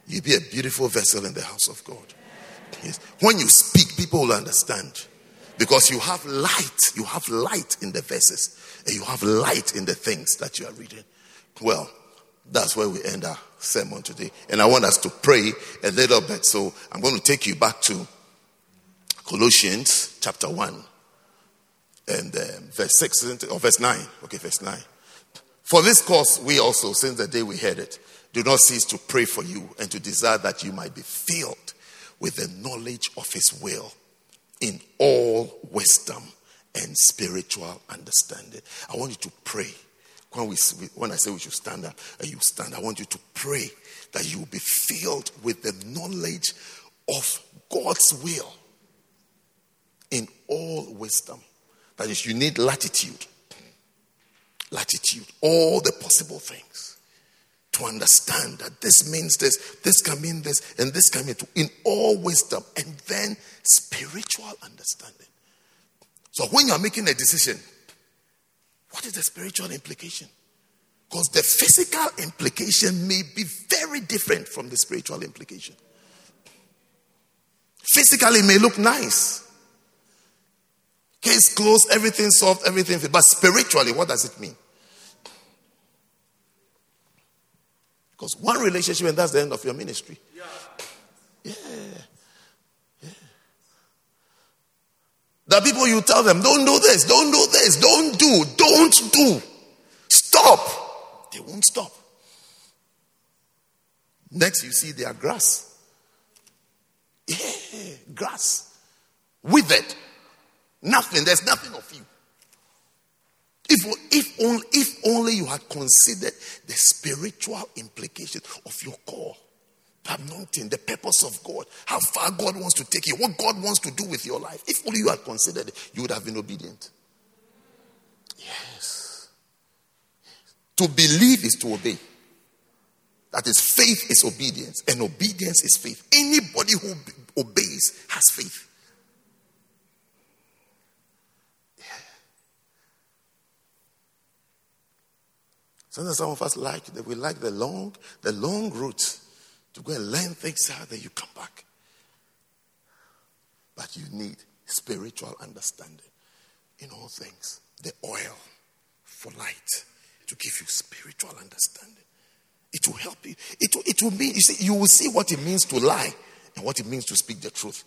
You'll be a beautiful vessel in the house of God. Yes. When you speak, people will understand. Because you have light. You have light in the verses. And you have light in the things that you are reading. Well, that's where we end our sermon today. And I want us to pray a little bit. So I'm going to take you back to Colossians chapter 1 and um, verse 6, or verse 9. Okay, verse 9. For this cause, we also, since the day we heard it, do not cease to pray for you and to desire that you might be filled with the knowledge of His will in all wisdom and spiritual understanding. I want you to pray. When, we, when I say we should stand up and you stand, I want you to pray that you will be filled with the knowledge of God's will in all wisdom. That is, you need latitude latitude, all the possible things to understand that this means this, this can mean this, and this can mean to, in all wisdom, and then spiritual understanding. So when you're making a decision, what is the spiritual implication? Because the physical implication may be very different from the spiritual implication. Physically, it may look nice. Case closed, everything solved, everything. Fit. But spiritually, what does it mean? Because one relationship and that's the end of your ministry. Yeah. yeah. yeah. The people you tell them, don't do this, don't do this, don't do, don't do. Stop. They won't stop. Next, you see their grass. Yeah, grass. Withered. Nothing. There's nothing of you. If, if, only, if only you had considered the spiritual implications of your call, anointing, the purpose of God, how far God wants to take you, what God wants to do with your life. If only you had considered it, you would have been obedient. Yes. To believe is to obey. That is, faith is obedience, and obedience is faith. Anybody who obeys has faith. Sometimes some of us like that we like the long, the long route to go and learn things out, then you come back. But you need spiritual understanding in all things. The oil for light to give you spiritual understanding. It will help you. It will, it will mean, you see, you will see what it means to lie and what it means to speak the truth.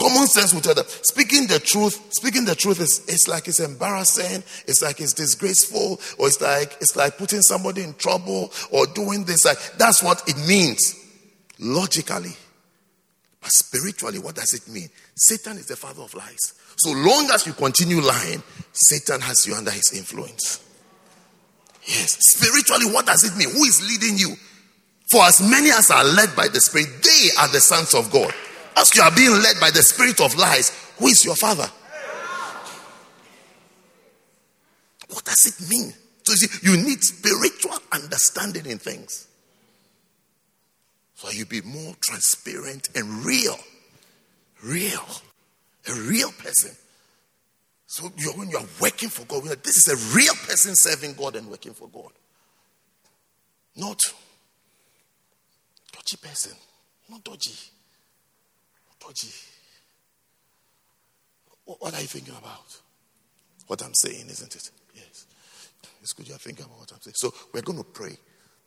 Common sense will tell them speaking the truth, speaking the truth is it's like it's embarrassing, it's like it's disgraceful, or it's like it's like putting somebody in trouble or doing this. Like that's what it means logically. But spiritually, what does it mean? Satan is the father of lies. So long as you continue lying, Satan has you under his influence. Yes. Spiritually, what does it mean? Who is leading you? For as many as are led by the Spirit, they are the sons of God. As you are being led by the spirit of lies, who is your father? What does it mean? So you, see, you need spiritual understanding in things. So you be more transparent and real. Real. A real person. So you're, when you're working for God, this is a real person serving God and working for God. Not dodgy person. Not dodgy. Dodgy. What are you thinking about? What I'm saying, isn't it? Yes. It's good you're thinking about what I'm saying. So we're going to pray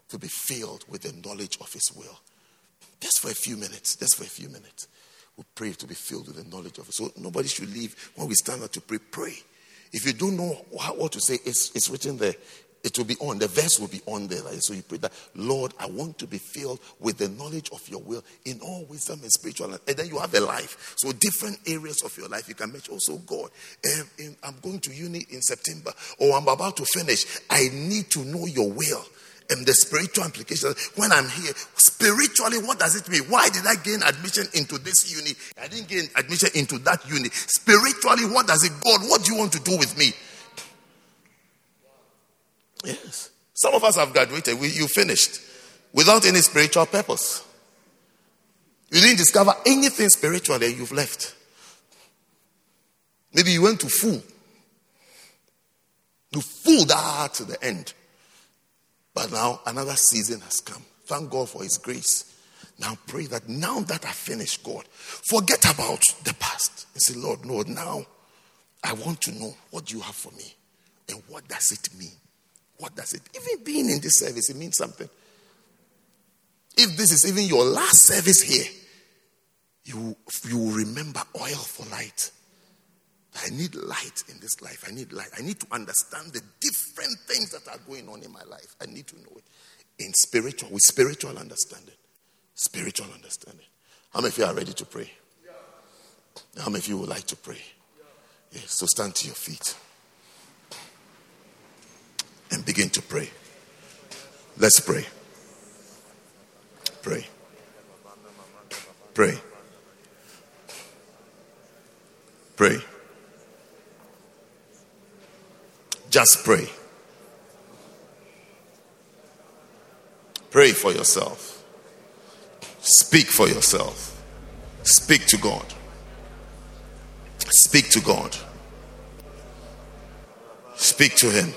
to be filled with the knowledge of His will. Just for a few minutes. Just for a few minutes. We pray to be filled with the knowledge of it. So nobody should leave when we stand up to pray. Pray. If you don't know what to say, it's, it's written there it will be on. The verse will be on there. Right? So you pray that, Lord, I want to be filled with the knowledge of your will in all wisdom and spiritual. And then you have a life. So different areas of your life you can mention. Also, God, um, I'm going to uni in September, or I'm about to finish. I need to know your will and the spiritual implications. When I'm here, spiritually, what does it mean? Why did I gain admission into this uni? I didn't gain admission into that uni. Spiritually, what does it, God, what do you want to do with me? Yes. Some of us have graduated, we, you finished without any spiritual purpose. You didn't discover anything spiritual that you've left. Maybe you went to fool. You fooled that to the end. But now another season has come. Thank God for His grace. Now pray that now that I finish, God, forget about the past and say, Lord, Lord, now I want to know what you have for me and what does it mean? What does it even being in this service? It means something. If this is even your last service here, you you will remember oil for light. I need light in this life. I need light. I need to understand the different things that are going on in my life. I need to know it in spiritual, with spiritual understanding. Spiritual understanding. How many of you are ready to pray? How many of you would like to pray? Yes, so stand to your feet and begin to pray. Let's pray. Pray. Pray. Pray. Just pray. Pray for yourself. Speak for yourself. Speak to God. Speak to God. Speak to Him.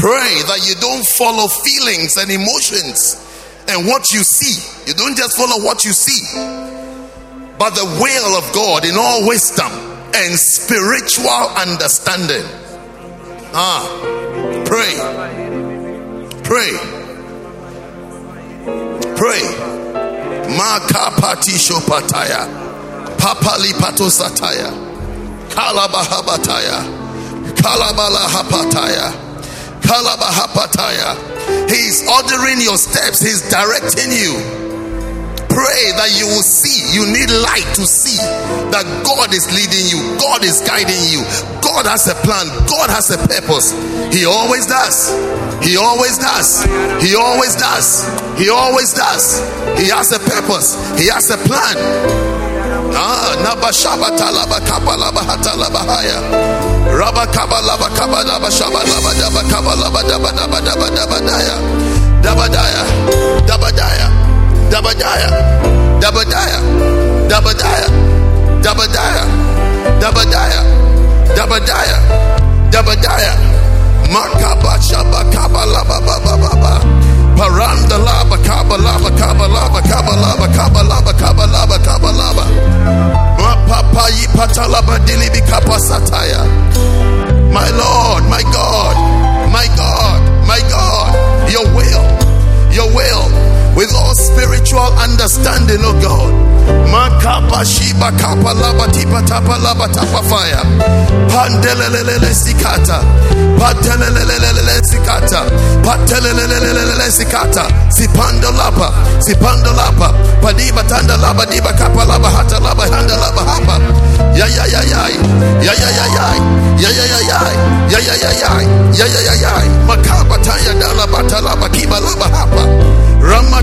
Pray that you don't follow feelings and emotions and what you see. You don't just follow what you see, but the will of God in all wisdom and spiritual understanding. Ah, pray, pray, pray. Maka patisho pataya, papali pato sataya, kalabahabataya, kalabala hapataya. Kalabahapataya. He's ordering your steps, He's directing you. Pray that you will see. You need light to see that God is leading you, God is guiding you, God has a plan, God has a purpose. He always does. He always does. He always does. He always does. He has a purpose, He has a plan. Ah, Rabba kaba laba kaba laba shaba laba daba kaba laba daba daba daba daba daya. Dabadaya. Dabadaya. Dabadaya. Dabadaya. Dabadaya. Dabadaya. Dabadaya. Dabadaya. Dabadaya. Makaba shaba kaba laba baba baba. Paranda lava kaba lava kaba lava Paranda lava, kaba lava, kaba lava, kaba lava, kaba lava, kaba lava, kabalava, kabalava. Mapapa yipatalaba dilibi kapasataya. My Lord, my God, my God, my God, your will, your will with all spiritual understanding, oh God. Makapa shiba kapa laba tipa tapa laba tapa fire. Pandelelelele sikata. Pandelelelele sikata. Pandelelelele sikata. Sipanda laba. Padiba tanda laba diba kapa laba hata laba handa laba hapa. Ya ya ya ya. Ya ya ya ya. Ya ya ya ya. Ya ya ya ya. Ya ya ya ya. Makaba taya dala batalaba kiba laba hapa.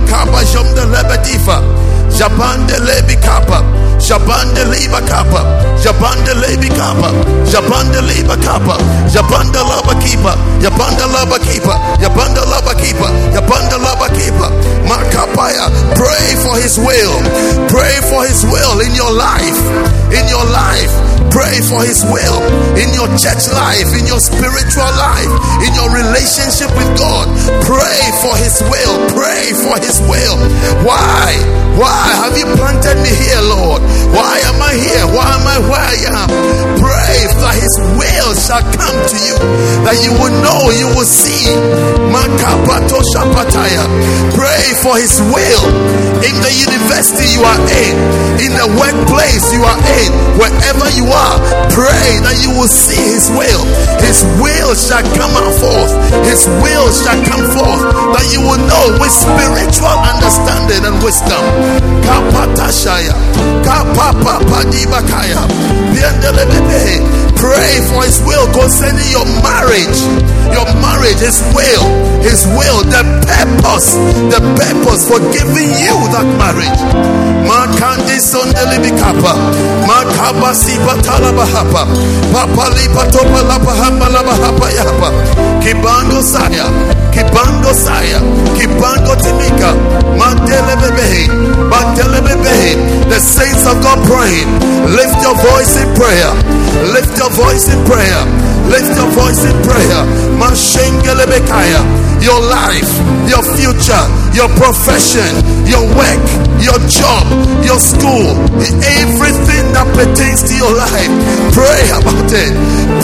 Kapa Jom de Lebedifa, Japan de Lebi Kapa. Jabande liba kapa. Jabande lebi kapa. Jabande liba kapa. Jabanda laba kipa. Jabanda laba kipa. Jabanda laba kipa. Jabanda laba kipa. Makapaya. Pray for his will. Pray for his will in your life. In your life. Pray for his will in your church life, in your spiritual life, in your relationship with God. Pray for his will. Pray for his will. Why? Why have you planted me here, Lord? Why am I here? Why am I where I am? Pray that his will shall come to you, that you will know, you will see. Pray for his will in the university you are in, in the workplace you are in, wherever you are. Pray that you will see his will. His will shall come out forth. His will shall come forth, that you will know with spiritual understanding and wisdom. Kapatashaya. Pray for his will concerning your marriage. Your marriage, his will, his will, the purpose, the purpose for giving you that marriage. Makandi. Papa Saya, Kibango Saya, Kibango Timika. The saints of God praying. Lift your voice in prayer. Lift your voice in prayer. Lift your voice in prayer. Mashengele Bekaya. Your life, your future, your profession, your work, your job, your school, everything that pertains to your life. Pray about it.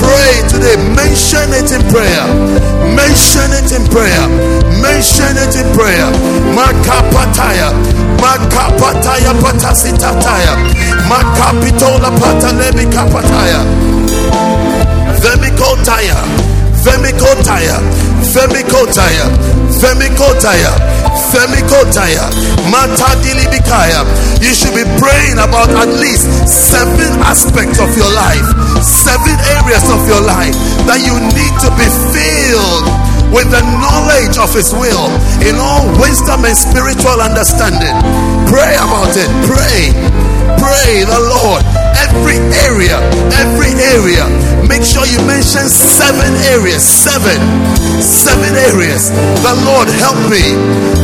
Pray today. Mention it in prayer. Mention it in prayer. Mention it in prayer. Makapataya. Makapataya patasitataya. Makapitola patalebi kapataya. Femikotaya. Femikotaya. Femikotaya. Femikotaya. Femikotaya. Matadilibikaya. You should be praying about at least seven aspects of your life, seven areas of your life that you need to be filled with the knowledge of His will in all wisdom and spiritual understanding. Pray about it. Pray. Pray the Lord. Every area, every area. Make sure you mention seven areas. Seven. Seven areas. The Lord help me.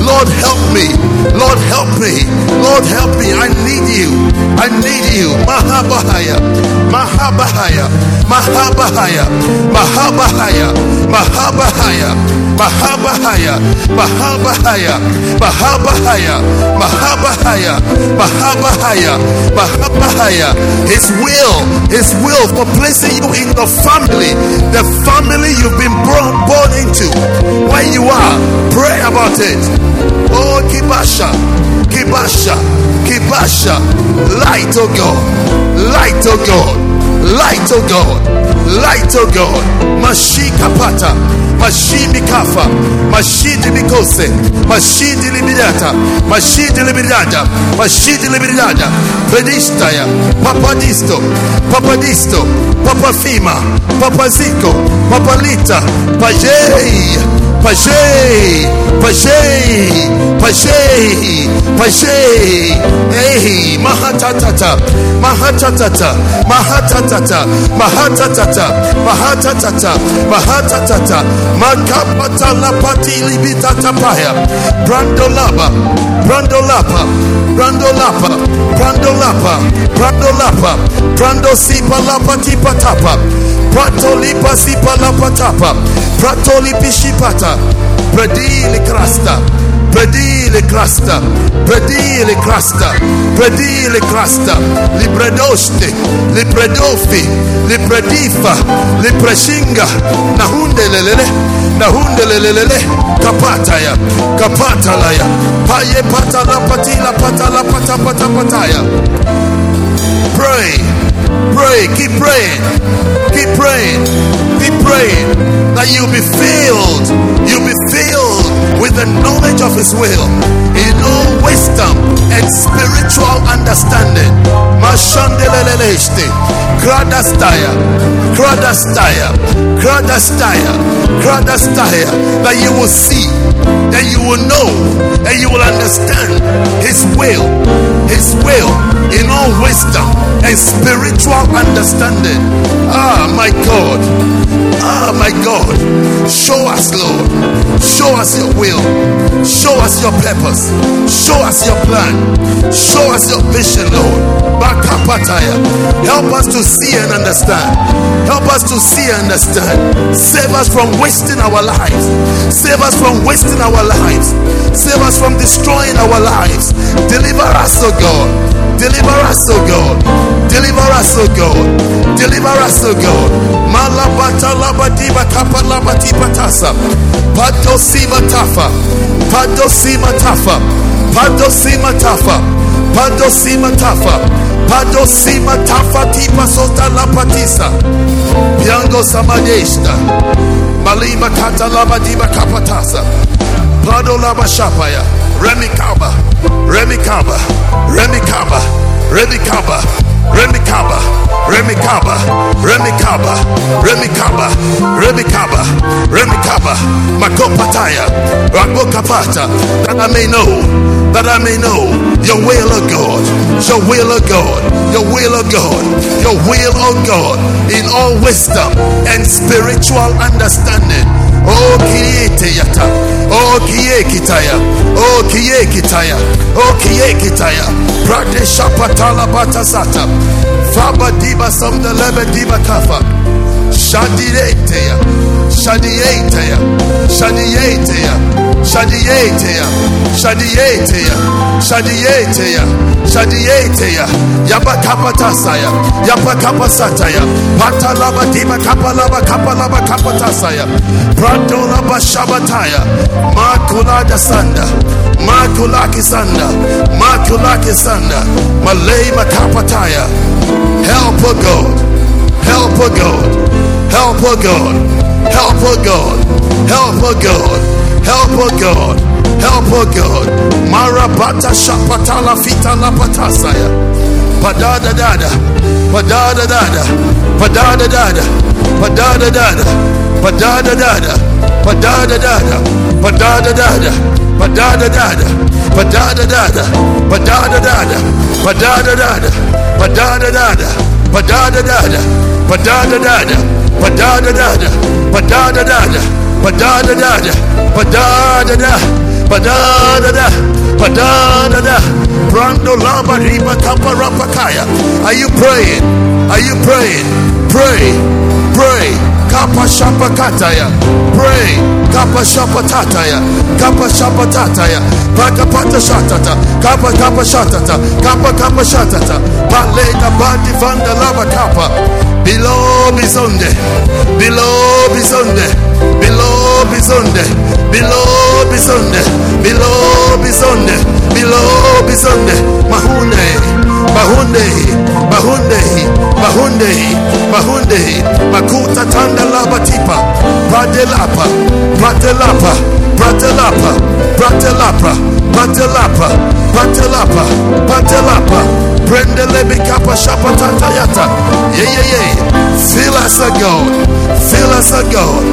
Lord help me. Lord help me. Lord help me. I need you. I need you. Mahabahaya. Mahabahaya. Mahabahaya. Mahabahaya. Mahabahaya. Mahabahaya, Mahabahaya, Mahabahaya, Mahabahaya. Mahabahaya. Mahabahaya. His will. His will for placing you in the family. The family you've been born, born into. Where you are. Pray about it. Oh, Kibasha. Kibasha. Kibasha. Light, oh God. Light, oh God. Light, oh God. Light, oh God. Mashika pata. Mashimi kafa. Mashidi mikose. Mashidi libidata. Mashidi libidata. Mashidi libidata. Predistaya. Papadisto. Papadisto. Papafima. Papaziko. Papalita. Pajei. Pajei. Pajei. Pajei. Pajei. Hey. Mahatatata. Mahatatata. Mahatatata. Mahatatata tata, bahata tata, bahata tata, makapata lapati libita tapaya, brandolaba, brandolapa, brandolapa, brandolapa, brandolapa, brandosipa lapati patapa, pratolipa sipa lapatapa, pratolipi shipata, predili krasta. Predile crasta, predile crasta, predile crasta, libredoste, lipredofi, lipredifa, lipreshinga, nahunde lelele, nahunde lelele, kapataya, kapatalaya, paye patala patila patala patapata pataya. Pray, pray, keep praying, keep praying, keep praying. That you'll be filled, you'll be filled with the knowledge of His will in all wisdom and spiritual understanding. Mashandeleleleste, Kradastaya, Kradastaya, Kradastaya, Kradastaya, that you will see, that you will know, and you will understand His will, His wisdom and spiritual understanding. Ah, my God. Ah, my God. Show us, Lord. Show us your will. Show us your purpose. Show us your plan. Show us your vision, Lord. Bakapataya. Help us to see and understand. Help us to see and understand. Save us from wasting our lives. Save us from wasting our lives. Save us from destroying our lives. Deliver us, oh God. Deliver us, us, O God. Deliver us, O God. Deliver us, O God. Malabata labadiba tapa labatiba tasa. Padosima tafa. Padosima tafa. Padosima tafa. Padosima tafa. Padosima tafa tipa sota lapatisa. Piango samadesta. Malima kata labadiba kapatasa. Pado labashapaya. Remy Kaba. Remy Kaba. Remy Kaba. Remi kaba. Remi kaba. Remi kaba. Remi kaba. Remi kaba. Remi kaba. Remi kaba. Makopataya. Ragbo kapata. That I may know. That I may know your will, of God. Your will, of God. Your will, of God. Your will, of God. In all wisdom and spiritual understanding. O kiye teyata. O kiye kitaya. O kitaya. O kitaya. Prade shapatala batasata. Faba diba samda lebe kafa. Shadiatea, Shadiatea, Shadiatea, Shadiatea, Shadiatea, Shadiatea, Shadiatea, Yabakapatasaya, Yapakapasataya, Patalaba Dima Kapalaba Kapalaba Kapatasaya, Pratolaba Shabataya, Makulada Sanda, Makulaki Sanda, Makulaki Sanda, Malay Makapataya. Help her go. Help her go. Help a God. Help a God. Help a God. Help a God. Help a God. Marabata shapatala fita la patasaya. Padada dada. Padada dada. Padada dada. Padada dada. Padada dada. Padada dada. Padada dada. Padada dada. Padada dada. Padada dada. Padada dada. Padada dada. Padada dada. Padada dada. Padada dada. Padada dada. Padada dada. Padada dada. Padada dada. Padada dada. Brando riba kapa rapakaya. Are you praying? Are you praying? Pray. Pray. Kapa shapa kataya. Pray. Kapa shapa tataya. Kapa shapa tataya. Paka pata shatata. Kapa kapa shatata. Kapa kapa shatata. Paleta bandi vanda lava kapa. Below bizonde. Below bizonde. Below bizonde. Below bizonde. Below bizonde. Below bizonde. Mahune. Mahunde. Mahunde. Mahunde. Mahunde. Makuta tanda laba tipa. Pradelapa. Pradelapa. Pradelapa. Pradelapa. Pradelapa. Pradelapa. Pradelapa. Brendelebe kapa shapa tatayata. Yeah, yeah, yeah. Fill us, O God. Fill us, O God.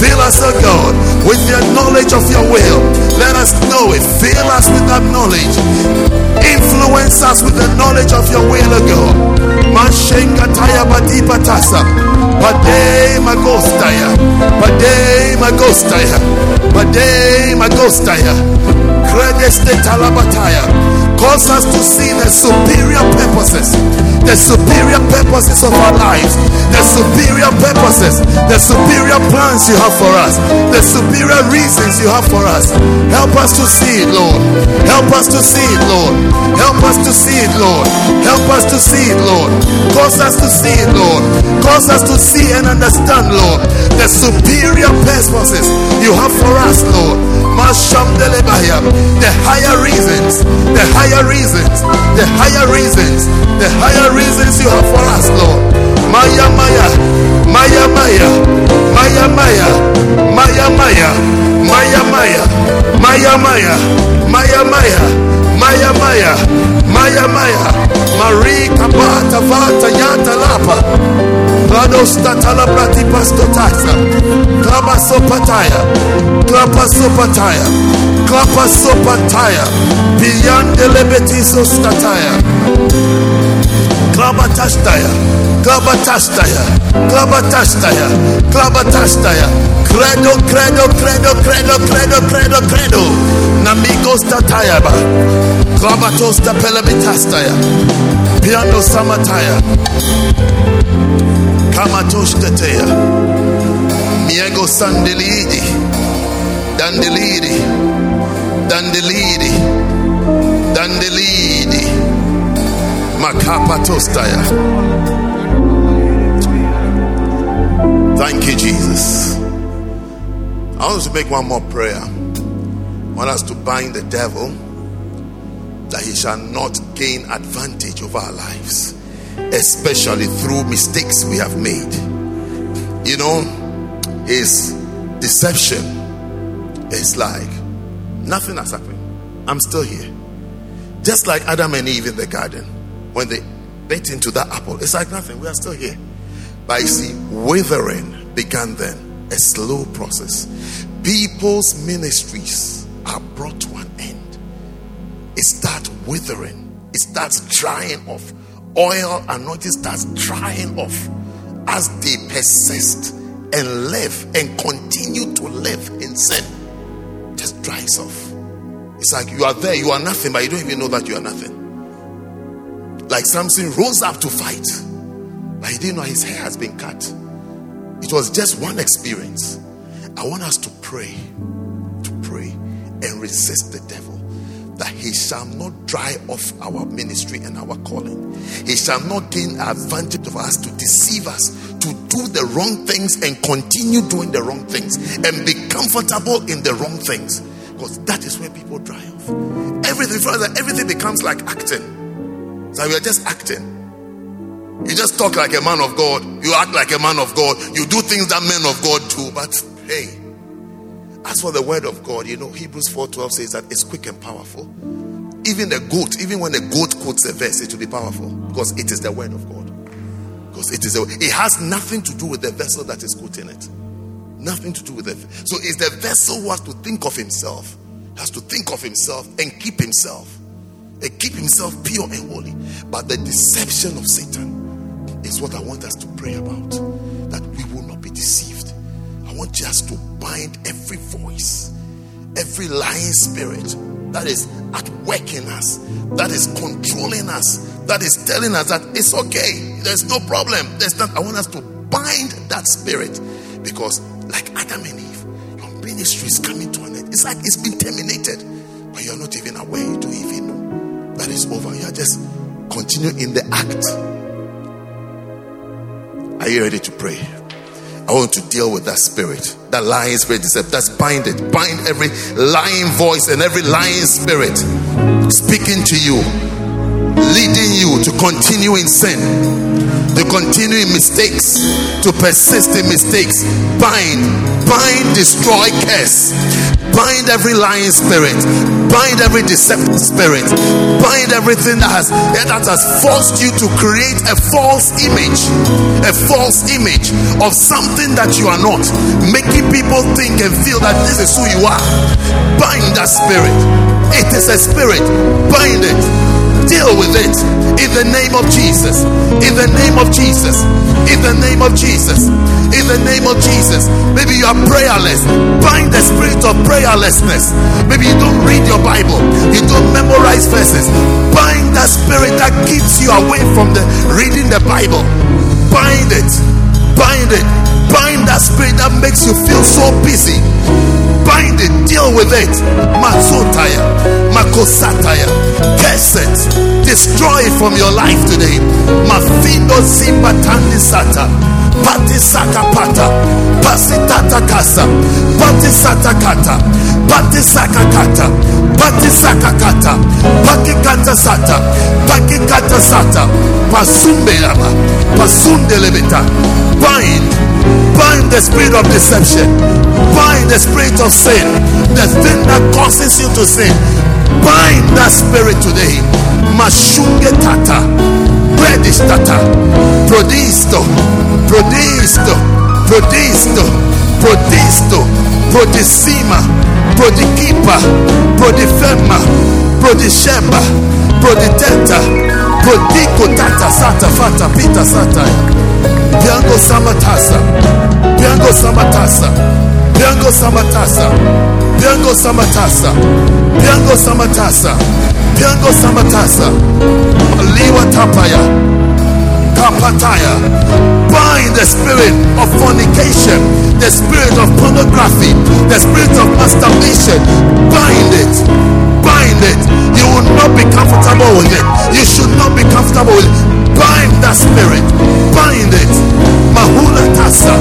Fill us, O God, with the knowledge of your will. Let us know it. Fill us with that knowledge. Influence us with the knowledge of your will, O God. Mashenga kataya badipa tasa. Magostaya. Badei magostaya. Badei magostaya. Cause us to see the superior purposes. The superior purposes of our lives. The superior purposes. The superior plans you have for us. The superior reasons you have for us. Help us to see it, Lord. Help us to see it, Lord. Help us to see it, Lord. Help us to see it, Lord. Cause us to see it, Lord. Cause us to see and understand, Lord, the superior purposes you have for us, Lord. Mashamdelebaya. The higher reasons, the higher reasons, the higher reasons, the higher reasons you have for us, Lord. Maya Maya, Maya Maya, Maya Maya, Maya Maya, Maya Maya, Maya Maya, Maya Maya, Maya Maya, Maya Maya, Marie Kabata Vata Yata Lapa. Rados tatala prati pastotasa. Klapa sopataya. Klapa sopataya. Klapa sopataya. Beyond the lebetiso stataya. Klabatastaya, Klabatastaya, Klabatastaya, Klabatastaya, Credo, Credo, Credo, Credo, Credo, Credo, Credo, Namigos Tatayaba, Klabatos Tapelamitastaya, Piano Samataya, Kamatos Tatea, Miego Sandelidi, Dandelidi, Dandelidi, Dandelidi. Makapa Tostaya. Thank you, Jesus. I want to make one more prayer. I want us to bind the devil that he shall not gain advantage over our lives especially through mistakes we have made. You know, his deception is like nothing has happened. I'm still here. Just like Adam and Eve in the garden when they bit into that apple, it's like nothing. We are still here. But you see, withering began then, a slow process. People's ministries are brought to an end. It starts withering, it starts drying off oil anointing starts drying off as they persist and live and continue to live in sin just dries off. It's like you are there, you are nothing, but you don't even know that you are nothing. Like Samson rose up to fight, but he didn't know his hair has been cut. It was just one experience. I want us to pray, to pray and resist the devil that he shall not dry off our ministry and our calling. He shall not gain advantage of us to deceive us, to do the wrong things and continue doing the wrong things and be comfortable in the wrong things. Because that is where people dry off. Everything, further, everything becomes like acting. So we are just acting. You just talk like a man of God. You act like a man of God. You do things that men of God do. But hey, as for the word of God, you know, Hebrews 4:12 says that it's quick and powerful. Even the goat, even when the goat quotes a verse, it will be powerful because it is the word of God. Because it is a, it has nothing to do with the vessel that is quoting it. Nothing to do with it. So it's the vessel who has to think of himself, has to think of himself and keep himself, and keep himself pure and holy. But the deception of Satan is what I want us to pray about. That we will not be deceived. I want just to bind every voice, every lying spirit that is at work in us, that is controlling us, that is telling us that it's okay, there's no problem. There's not. I want us to bind that spirit because, like Adam and Eve, your ministry is coming to an end. It's like it's been terminated, but you're not even aware. You don't even know it's over. You are just continue in the act. Are you ready to pray? I want to deal with that spirit, that lying spirit. That's bind it. Bind every lying voice and every lying spirit speaking to you, leading you to continue in sin, to continue in mistakes, to persist in mistakes. Bind, bind, destroy, curse. Bind every lying spirit. Bind every deceptive spirit. Bind everything that has that has forced you to create a false image, a false image of something that you are not, making people think and feel that this is who you are. Bind that spirit. It is a spirit. Bind it. Deal with it in the name of Jesus. In the name of Jesus. In the name of Jesus. In the name of Jesus. Maybe you are prayerless. Bind the spirit of prayerlessness. Maybe you don't read your Bible. You don't memorize verses. Bind that spirit that keeps you away from the reading the Bible. Bind it. Bind it. Bind that spirit that makes you feel so busy. Bind it. Deal with it. Matsotaya. Makosataya. Curse it. Destroy it from your life today. Mafindo Zimbatandi Sata. Pati Sakapata. Pasitata Kasa. Pati Satakata. Pati Sakakata. Pati Sakakata. Pakikata Sata. Pakikata Sata. Pasumbelaba. Pasundelebeta. Bind. Bind the spirit of deception. Bind the spirit of sin. The thing that causes you to sin. Bind that spirit today. Mashunge tata. Bredish tata. Prodisto. Prodisto. Prodisto. Prodisto. Prodicima. Prodikipa. Prodifema. Prodishemba. Proditeta. Prodiko tata sata fata pita sata. Biango samatasa. Biango samatasa. Biango samatasa. Biango samatasa. Biango samatasa. Biango samatasa. Liwa tapaya. Kapataya. Bind the spirit of fornication, the spirit of pornography, the spirit of masturbation. Bind it. Bind it. You will not be comfortable with it. You should not be comfortable with it. Bind that spirit. Bind it. Mahula tasa.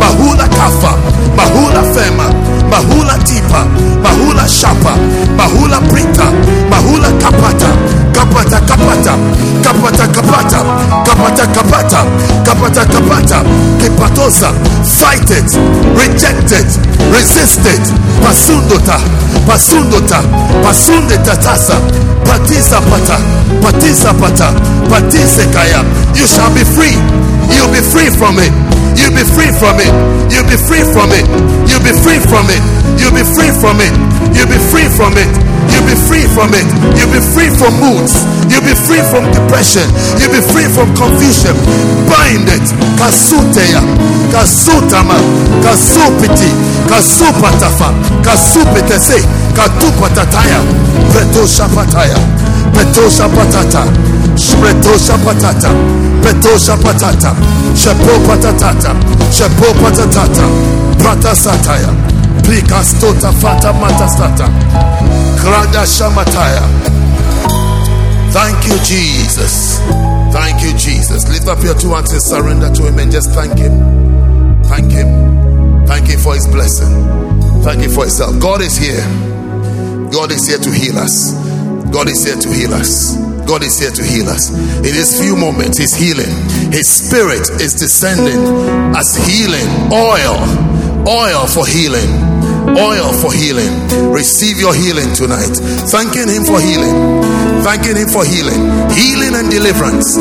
Mahula kafa. Mahula fema. Mahula tipa. Mahula shapa. Mahula prita. Mahula kapata. Kapata kapata. Kapata kapata. Kapata kapata. Kapata kapata. Kipatosa. Fight it. Reject it. Resist it. Pasundota. Pasundota. Pasunde tatasa. Patisa pata. Patisa pata. Patise kaya. You shall be free. You'll be free from it. You'll be free from it. You'll be free from it. You'll be free from it. You'll be free from it. You'll be free from it. You'll be free from it. You'll be free from moods. You'll be free from depression. You'll be free from confusion. Bind it. Kasuteya. Kasutama. Kasupiti. Kasupatafa. Kasupitese. Katupatataya. Petosha pataya. Petosha patata. Shretosha patata. Petosha patata. Shepo patatata. Shepo patatata. Prata sataya. Prikastota fata matastata. Krada shamataya. Thank you, Jesus. Thank you, Jesus. Lift up your two hands and surrender to Him and just thank Him. Thank Him. Thank Him for His blessing. Thank Him for His help. God is here. God is here to heal us. God is here to heal us. God is here to heal us. In these few moments, He's healing. His Spirit is descending as healing oil, oil for healing oil for healing. Receive your healing tonight. Thanking Him for healing. Thanking Him for healing. Healing and deliverance.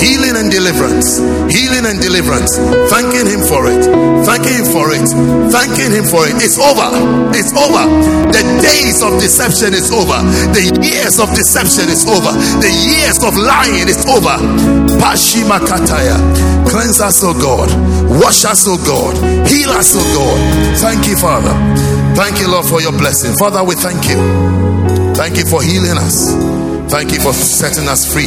Healing and deliverance. Healing and deliverance. Thanking Him for it. Thanking Him for it. Thanking Him for it. It's over. It's over. The days of deception is over. The years of deception is over. The years of lying is over. Pashima Kataya. Cleanse us, O God. Wash us, O God. Heal us, O God. Thank you, Father. Thank you, Lord, for your blessing. Father, we thank you. Thank you for healing us. Thank you for setting us free.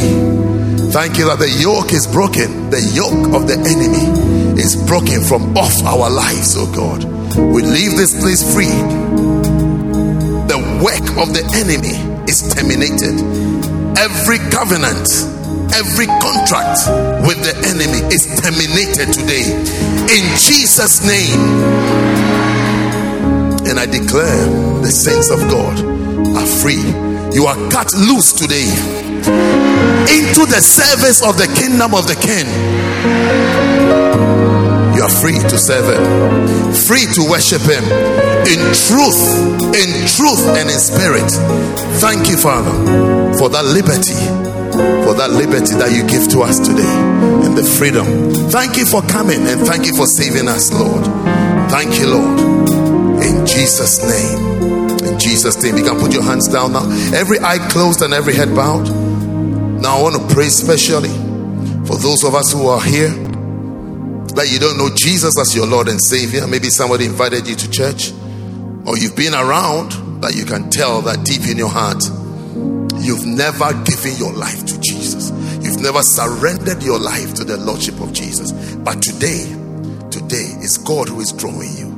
Thank you that the yoke is broken. The yoke of the enemy is broken from off our lives, oh God. We leave this place free. The work of the enemy is terminated. Every covenant, every contract with the enemy is terminated today. In Jesus' name. And I declare the saints of God are free. You are cut loose today into the service of the kingdom of the King. You are free to serve Him, free to worship Him in truth, in truth, and in spirit. Thank you, Father, for that liberty for that liberty that you give to us today and the freedom. Thank you for coming and thank you for saving us, Lord. Thank you, Lord. Jesus' name. In Jesus' name. You can put your hands down now. Every eye closed and every head bowed. Now I want to pray specially for those of us who are here that you don't know Jesus as your Lord and Savior. Maybe somebody invited you to church, or you've been around that you can tell that deep in your heart you've never given your life to Jesus. You've never surrendered your life to the Lordship of Jesus. But today, today is God who is drawing you.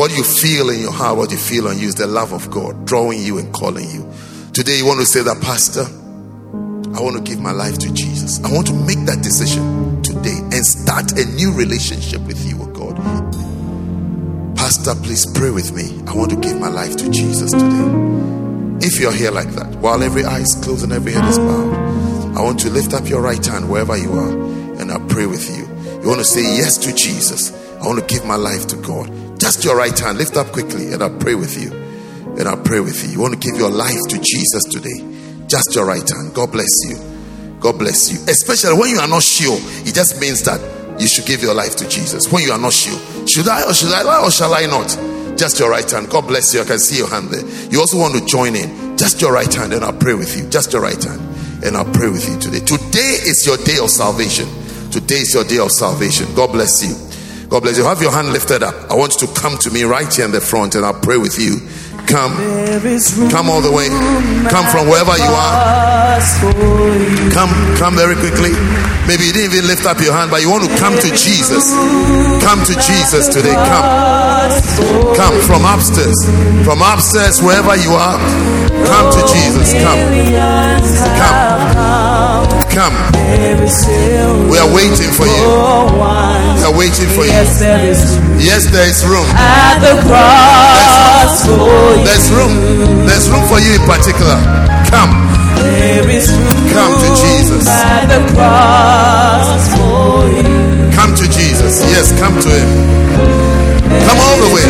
What you feel in your heart, what you feel on you is the love of God drawing you and calling you. Today, you want to say that, Pastor, I want to give my life to Jesus. I want to make that decision today and start a new relationship with you, oh God. Pastor, please pray with me. I want to give my life to Jesus today. If you're here like that, while every eye is closed and every head is bowed, I want to lift up your right hand wherever you are and I'll pray with you. You want to say yes to Jesus. I want to give my life to God. Just your right hand, lift up quickly and I'll pray with you. And I'll pray with you. You want to give your life to Jesus today. Just your right hand. God bless you. God bless you. Especially when you are not sure, it just means that you should give your life to Jesus. When you are not sure, should I or should I or shall I not? Just your right hand. God bless you. I can see your hand there. You also want to join in. Just your right hand, and I'll pray with you. Just your right hand, and I'll pray with you today. Today is your day of salvation. Today is your day of salvation. God bless you. God bless you. Have your hand lifted up. I want you to come to me right here in the front, and I'll pray with you. Come, come all the way. Come from wherever you are. Come, come very quickly. Maybe you didn't even lift up your hand, but you want to come to Jesus. Come to Jesus today. Come, come from upstairs, from upstairs, wherever you are. Come to Jesus. Come, come, come. We are waiting for you. We are waiting for you. Yes, there is room. At the cross. There's room. There's room for you in particular. Come. There is room Come to Jesus. At the cross for you. Come to Jesus. Yes, come to Him. Come all the way.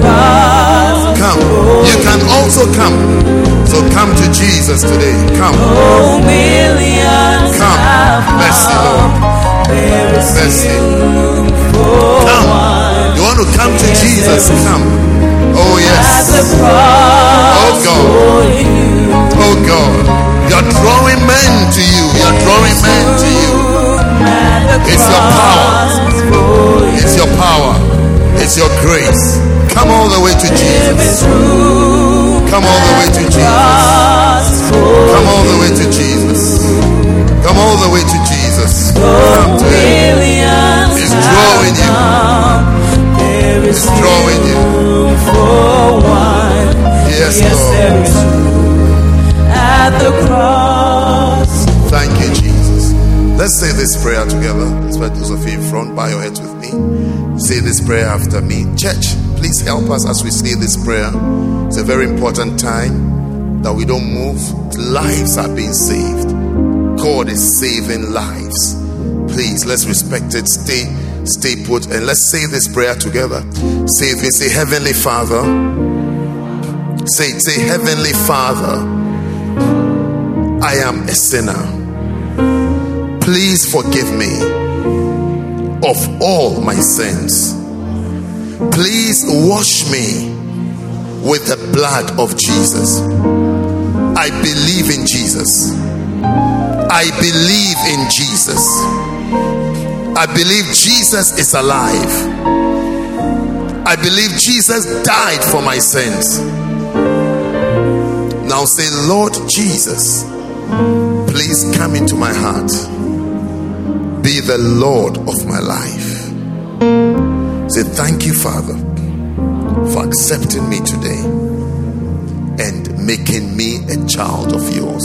Cross. Come. You can also come. So come to Jesus today. Come. Come. Mercy, Lord. Mercy. Come. You want to come to Jesus? Come. Oh, yes. Oh, God. Oh, God. You're drawing men to you. You're drawing men to you. It's your power. It's your power is your grace. Come all the way to Jesus. Come all the way to Jesus. Come all the way to Jesus. Come all the way to Jesus. Come to Him. It's drawing you. It's drawing you. Yes, Lord. At the cross. Thank you, Jesus. Let's say this prayer together. Let's put those of you in front. Bow your heads with me. Say this prayer after me. Church, please help us as we say this prayer. It's a very important time that we don't move. Lives are being saved. God is saving lives. Please, let's respect it. Stay, stay put, and let's say this prayer together. Say it. Say, Heavenly Father. Say. Say, Heavenly Father. I am a sinner. Please forgive me of all my sins. Please wash me with the blood of Jesus. I believe in Jesus. I believe in Jesus. I believe Jesus is alive. I believe Jesus died for my sins. Now say, Lord Jesus, please come into my heart. Be the Lord of my life. Say, thank you, Father, for accepting me today and making me a child of yours.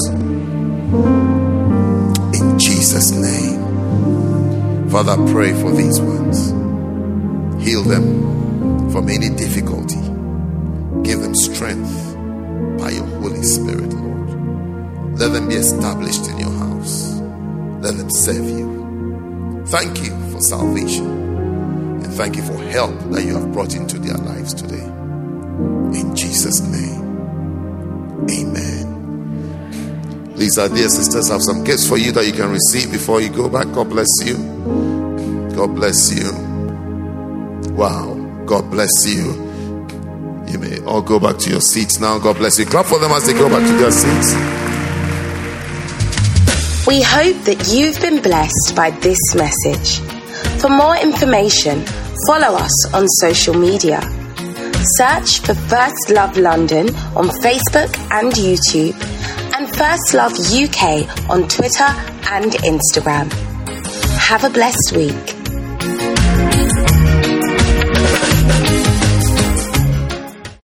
In Jesus' name. Father, I pray for these ones. Heal them from any difficulty. Give them strength by your Holy Spirit, Lord. Let them be established in your house. Let them serve you. Thank you for salvation. And thank you for help that you have brought into their lives today. In Jesus' name. Amen. These are uh, dear sisters, have some gifts for you that you can receive before you go back. God bless you. God bless you. Wow. God bless you. You may all go back to your seats now. God bless you. Clap for them as they go back to their seats. We hope that you've been blessed by this message. For more information, follow us on social media. Search for First Love London on Facebook and YouTube, and First Love UK on Twitter and Instagram. Have a blessed week.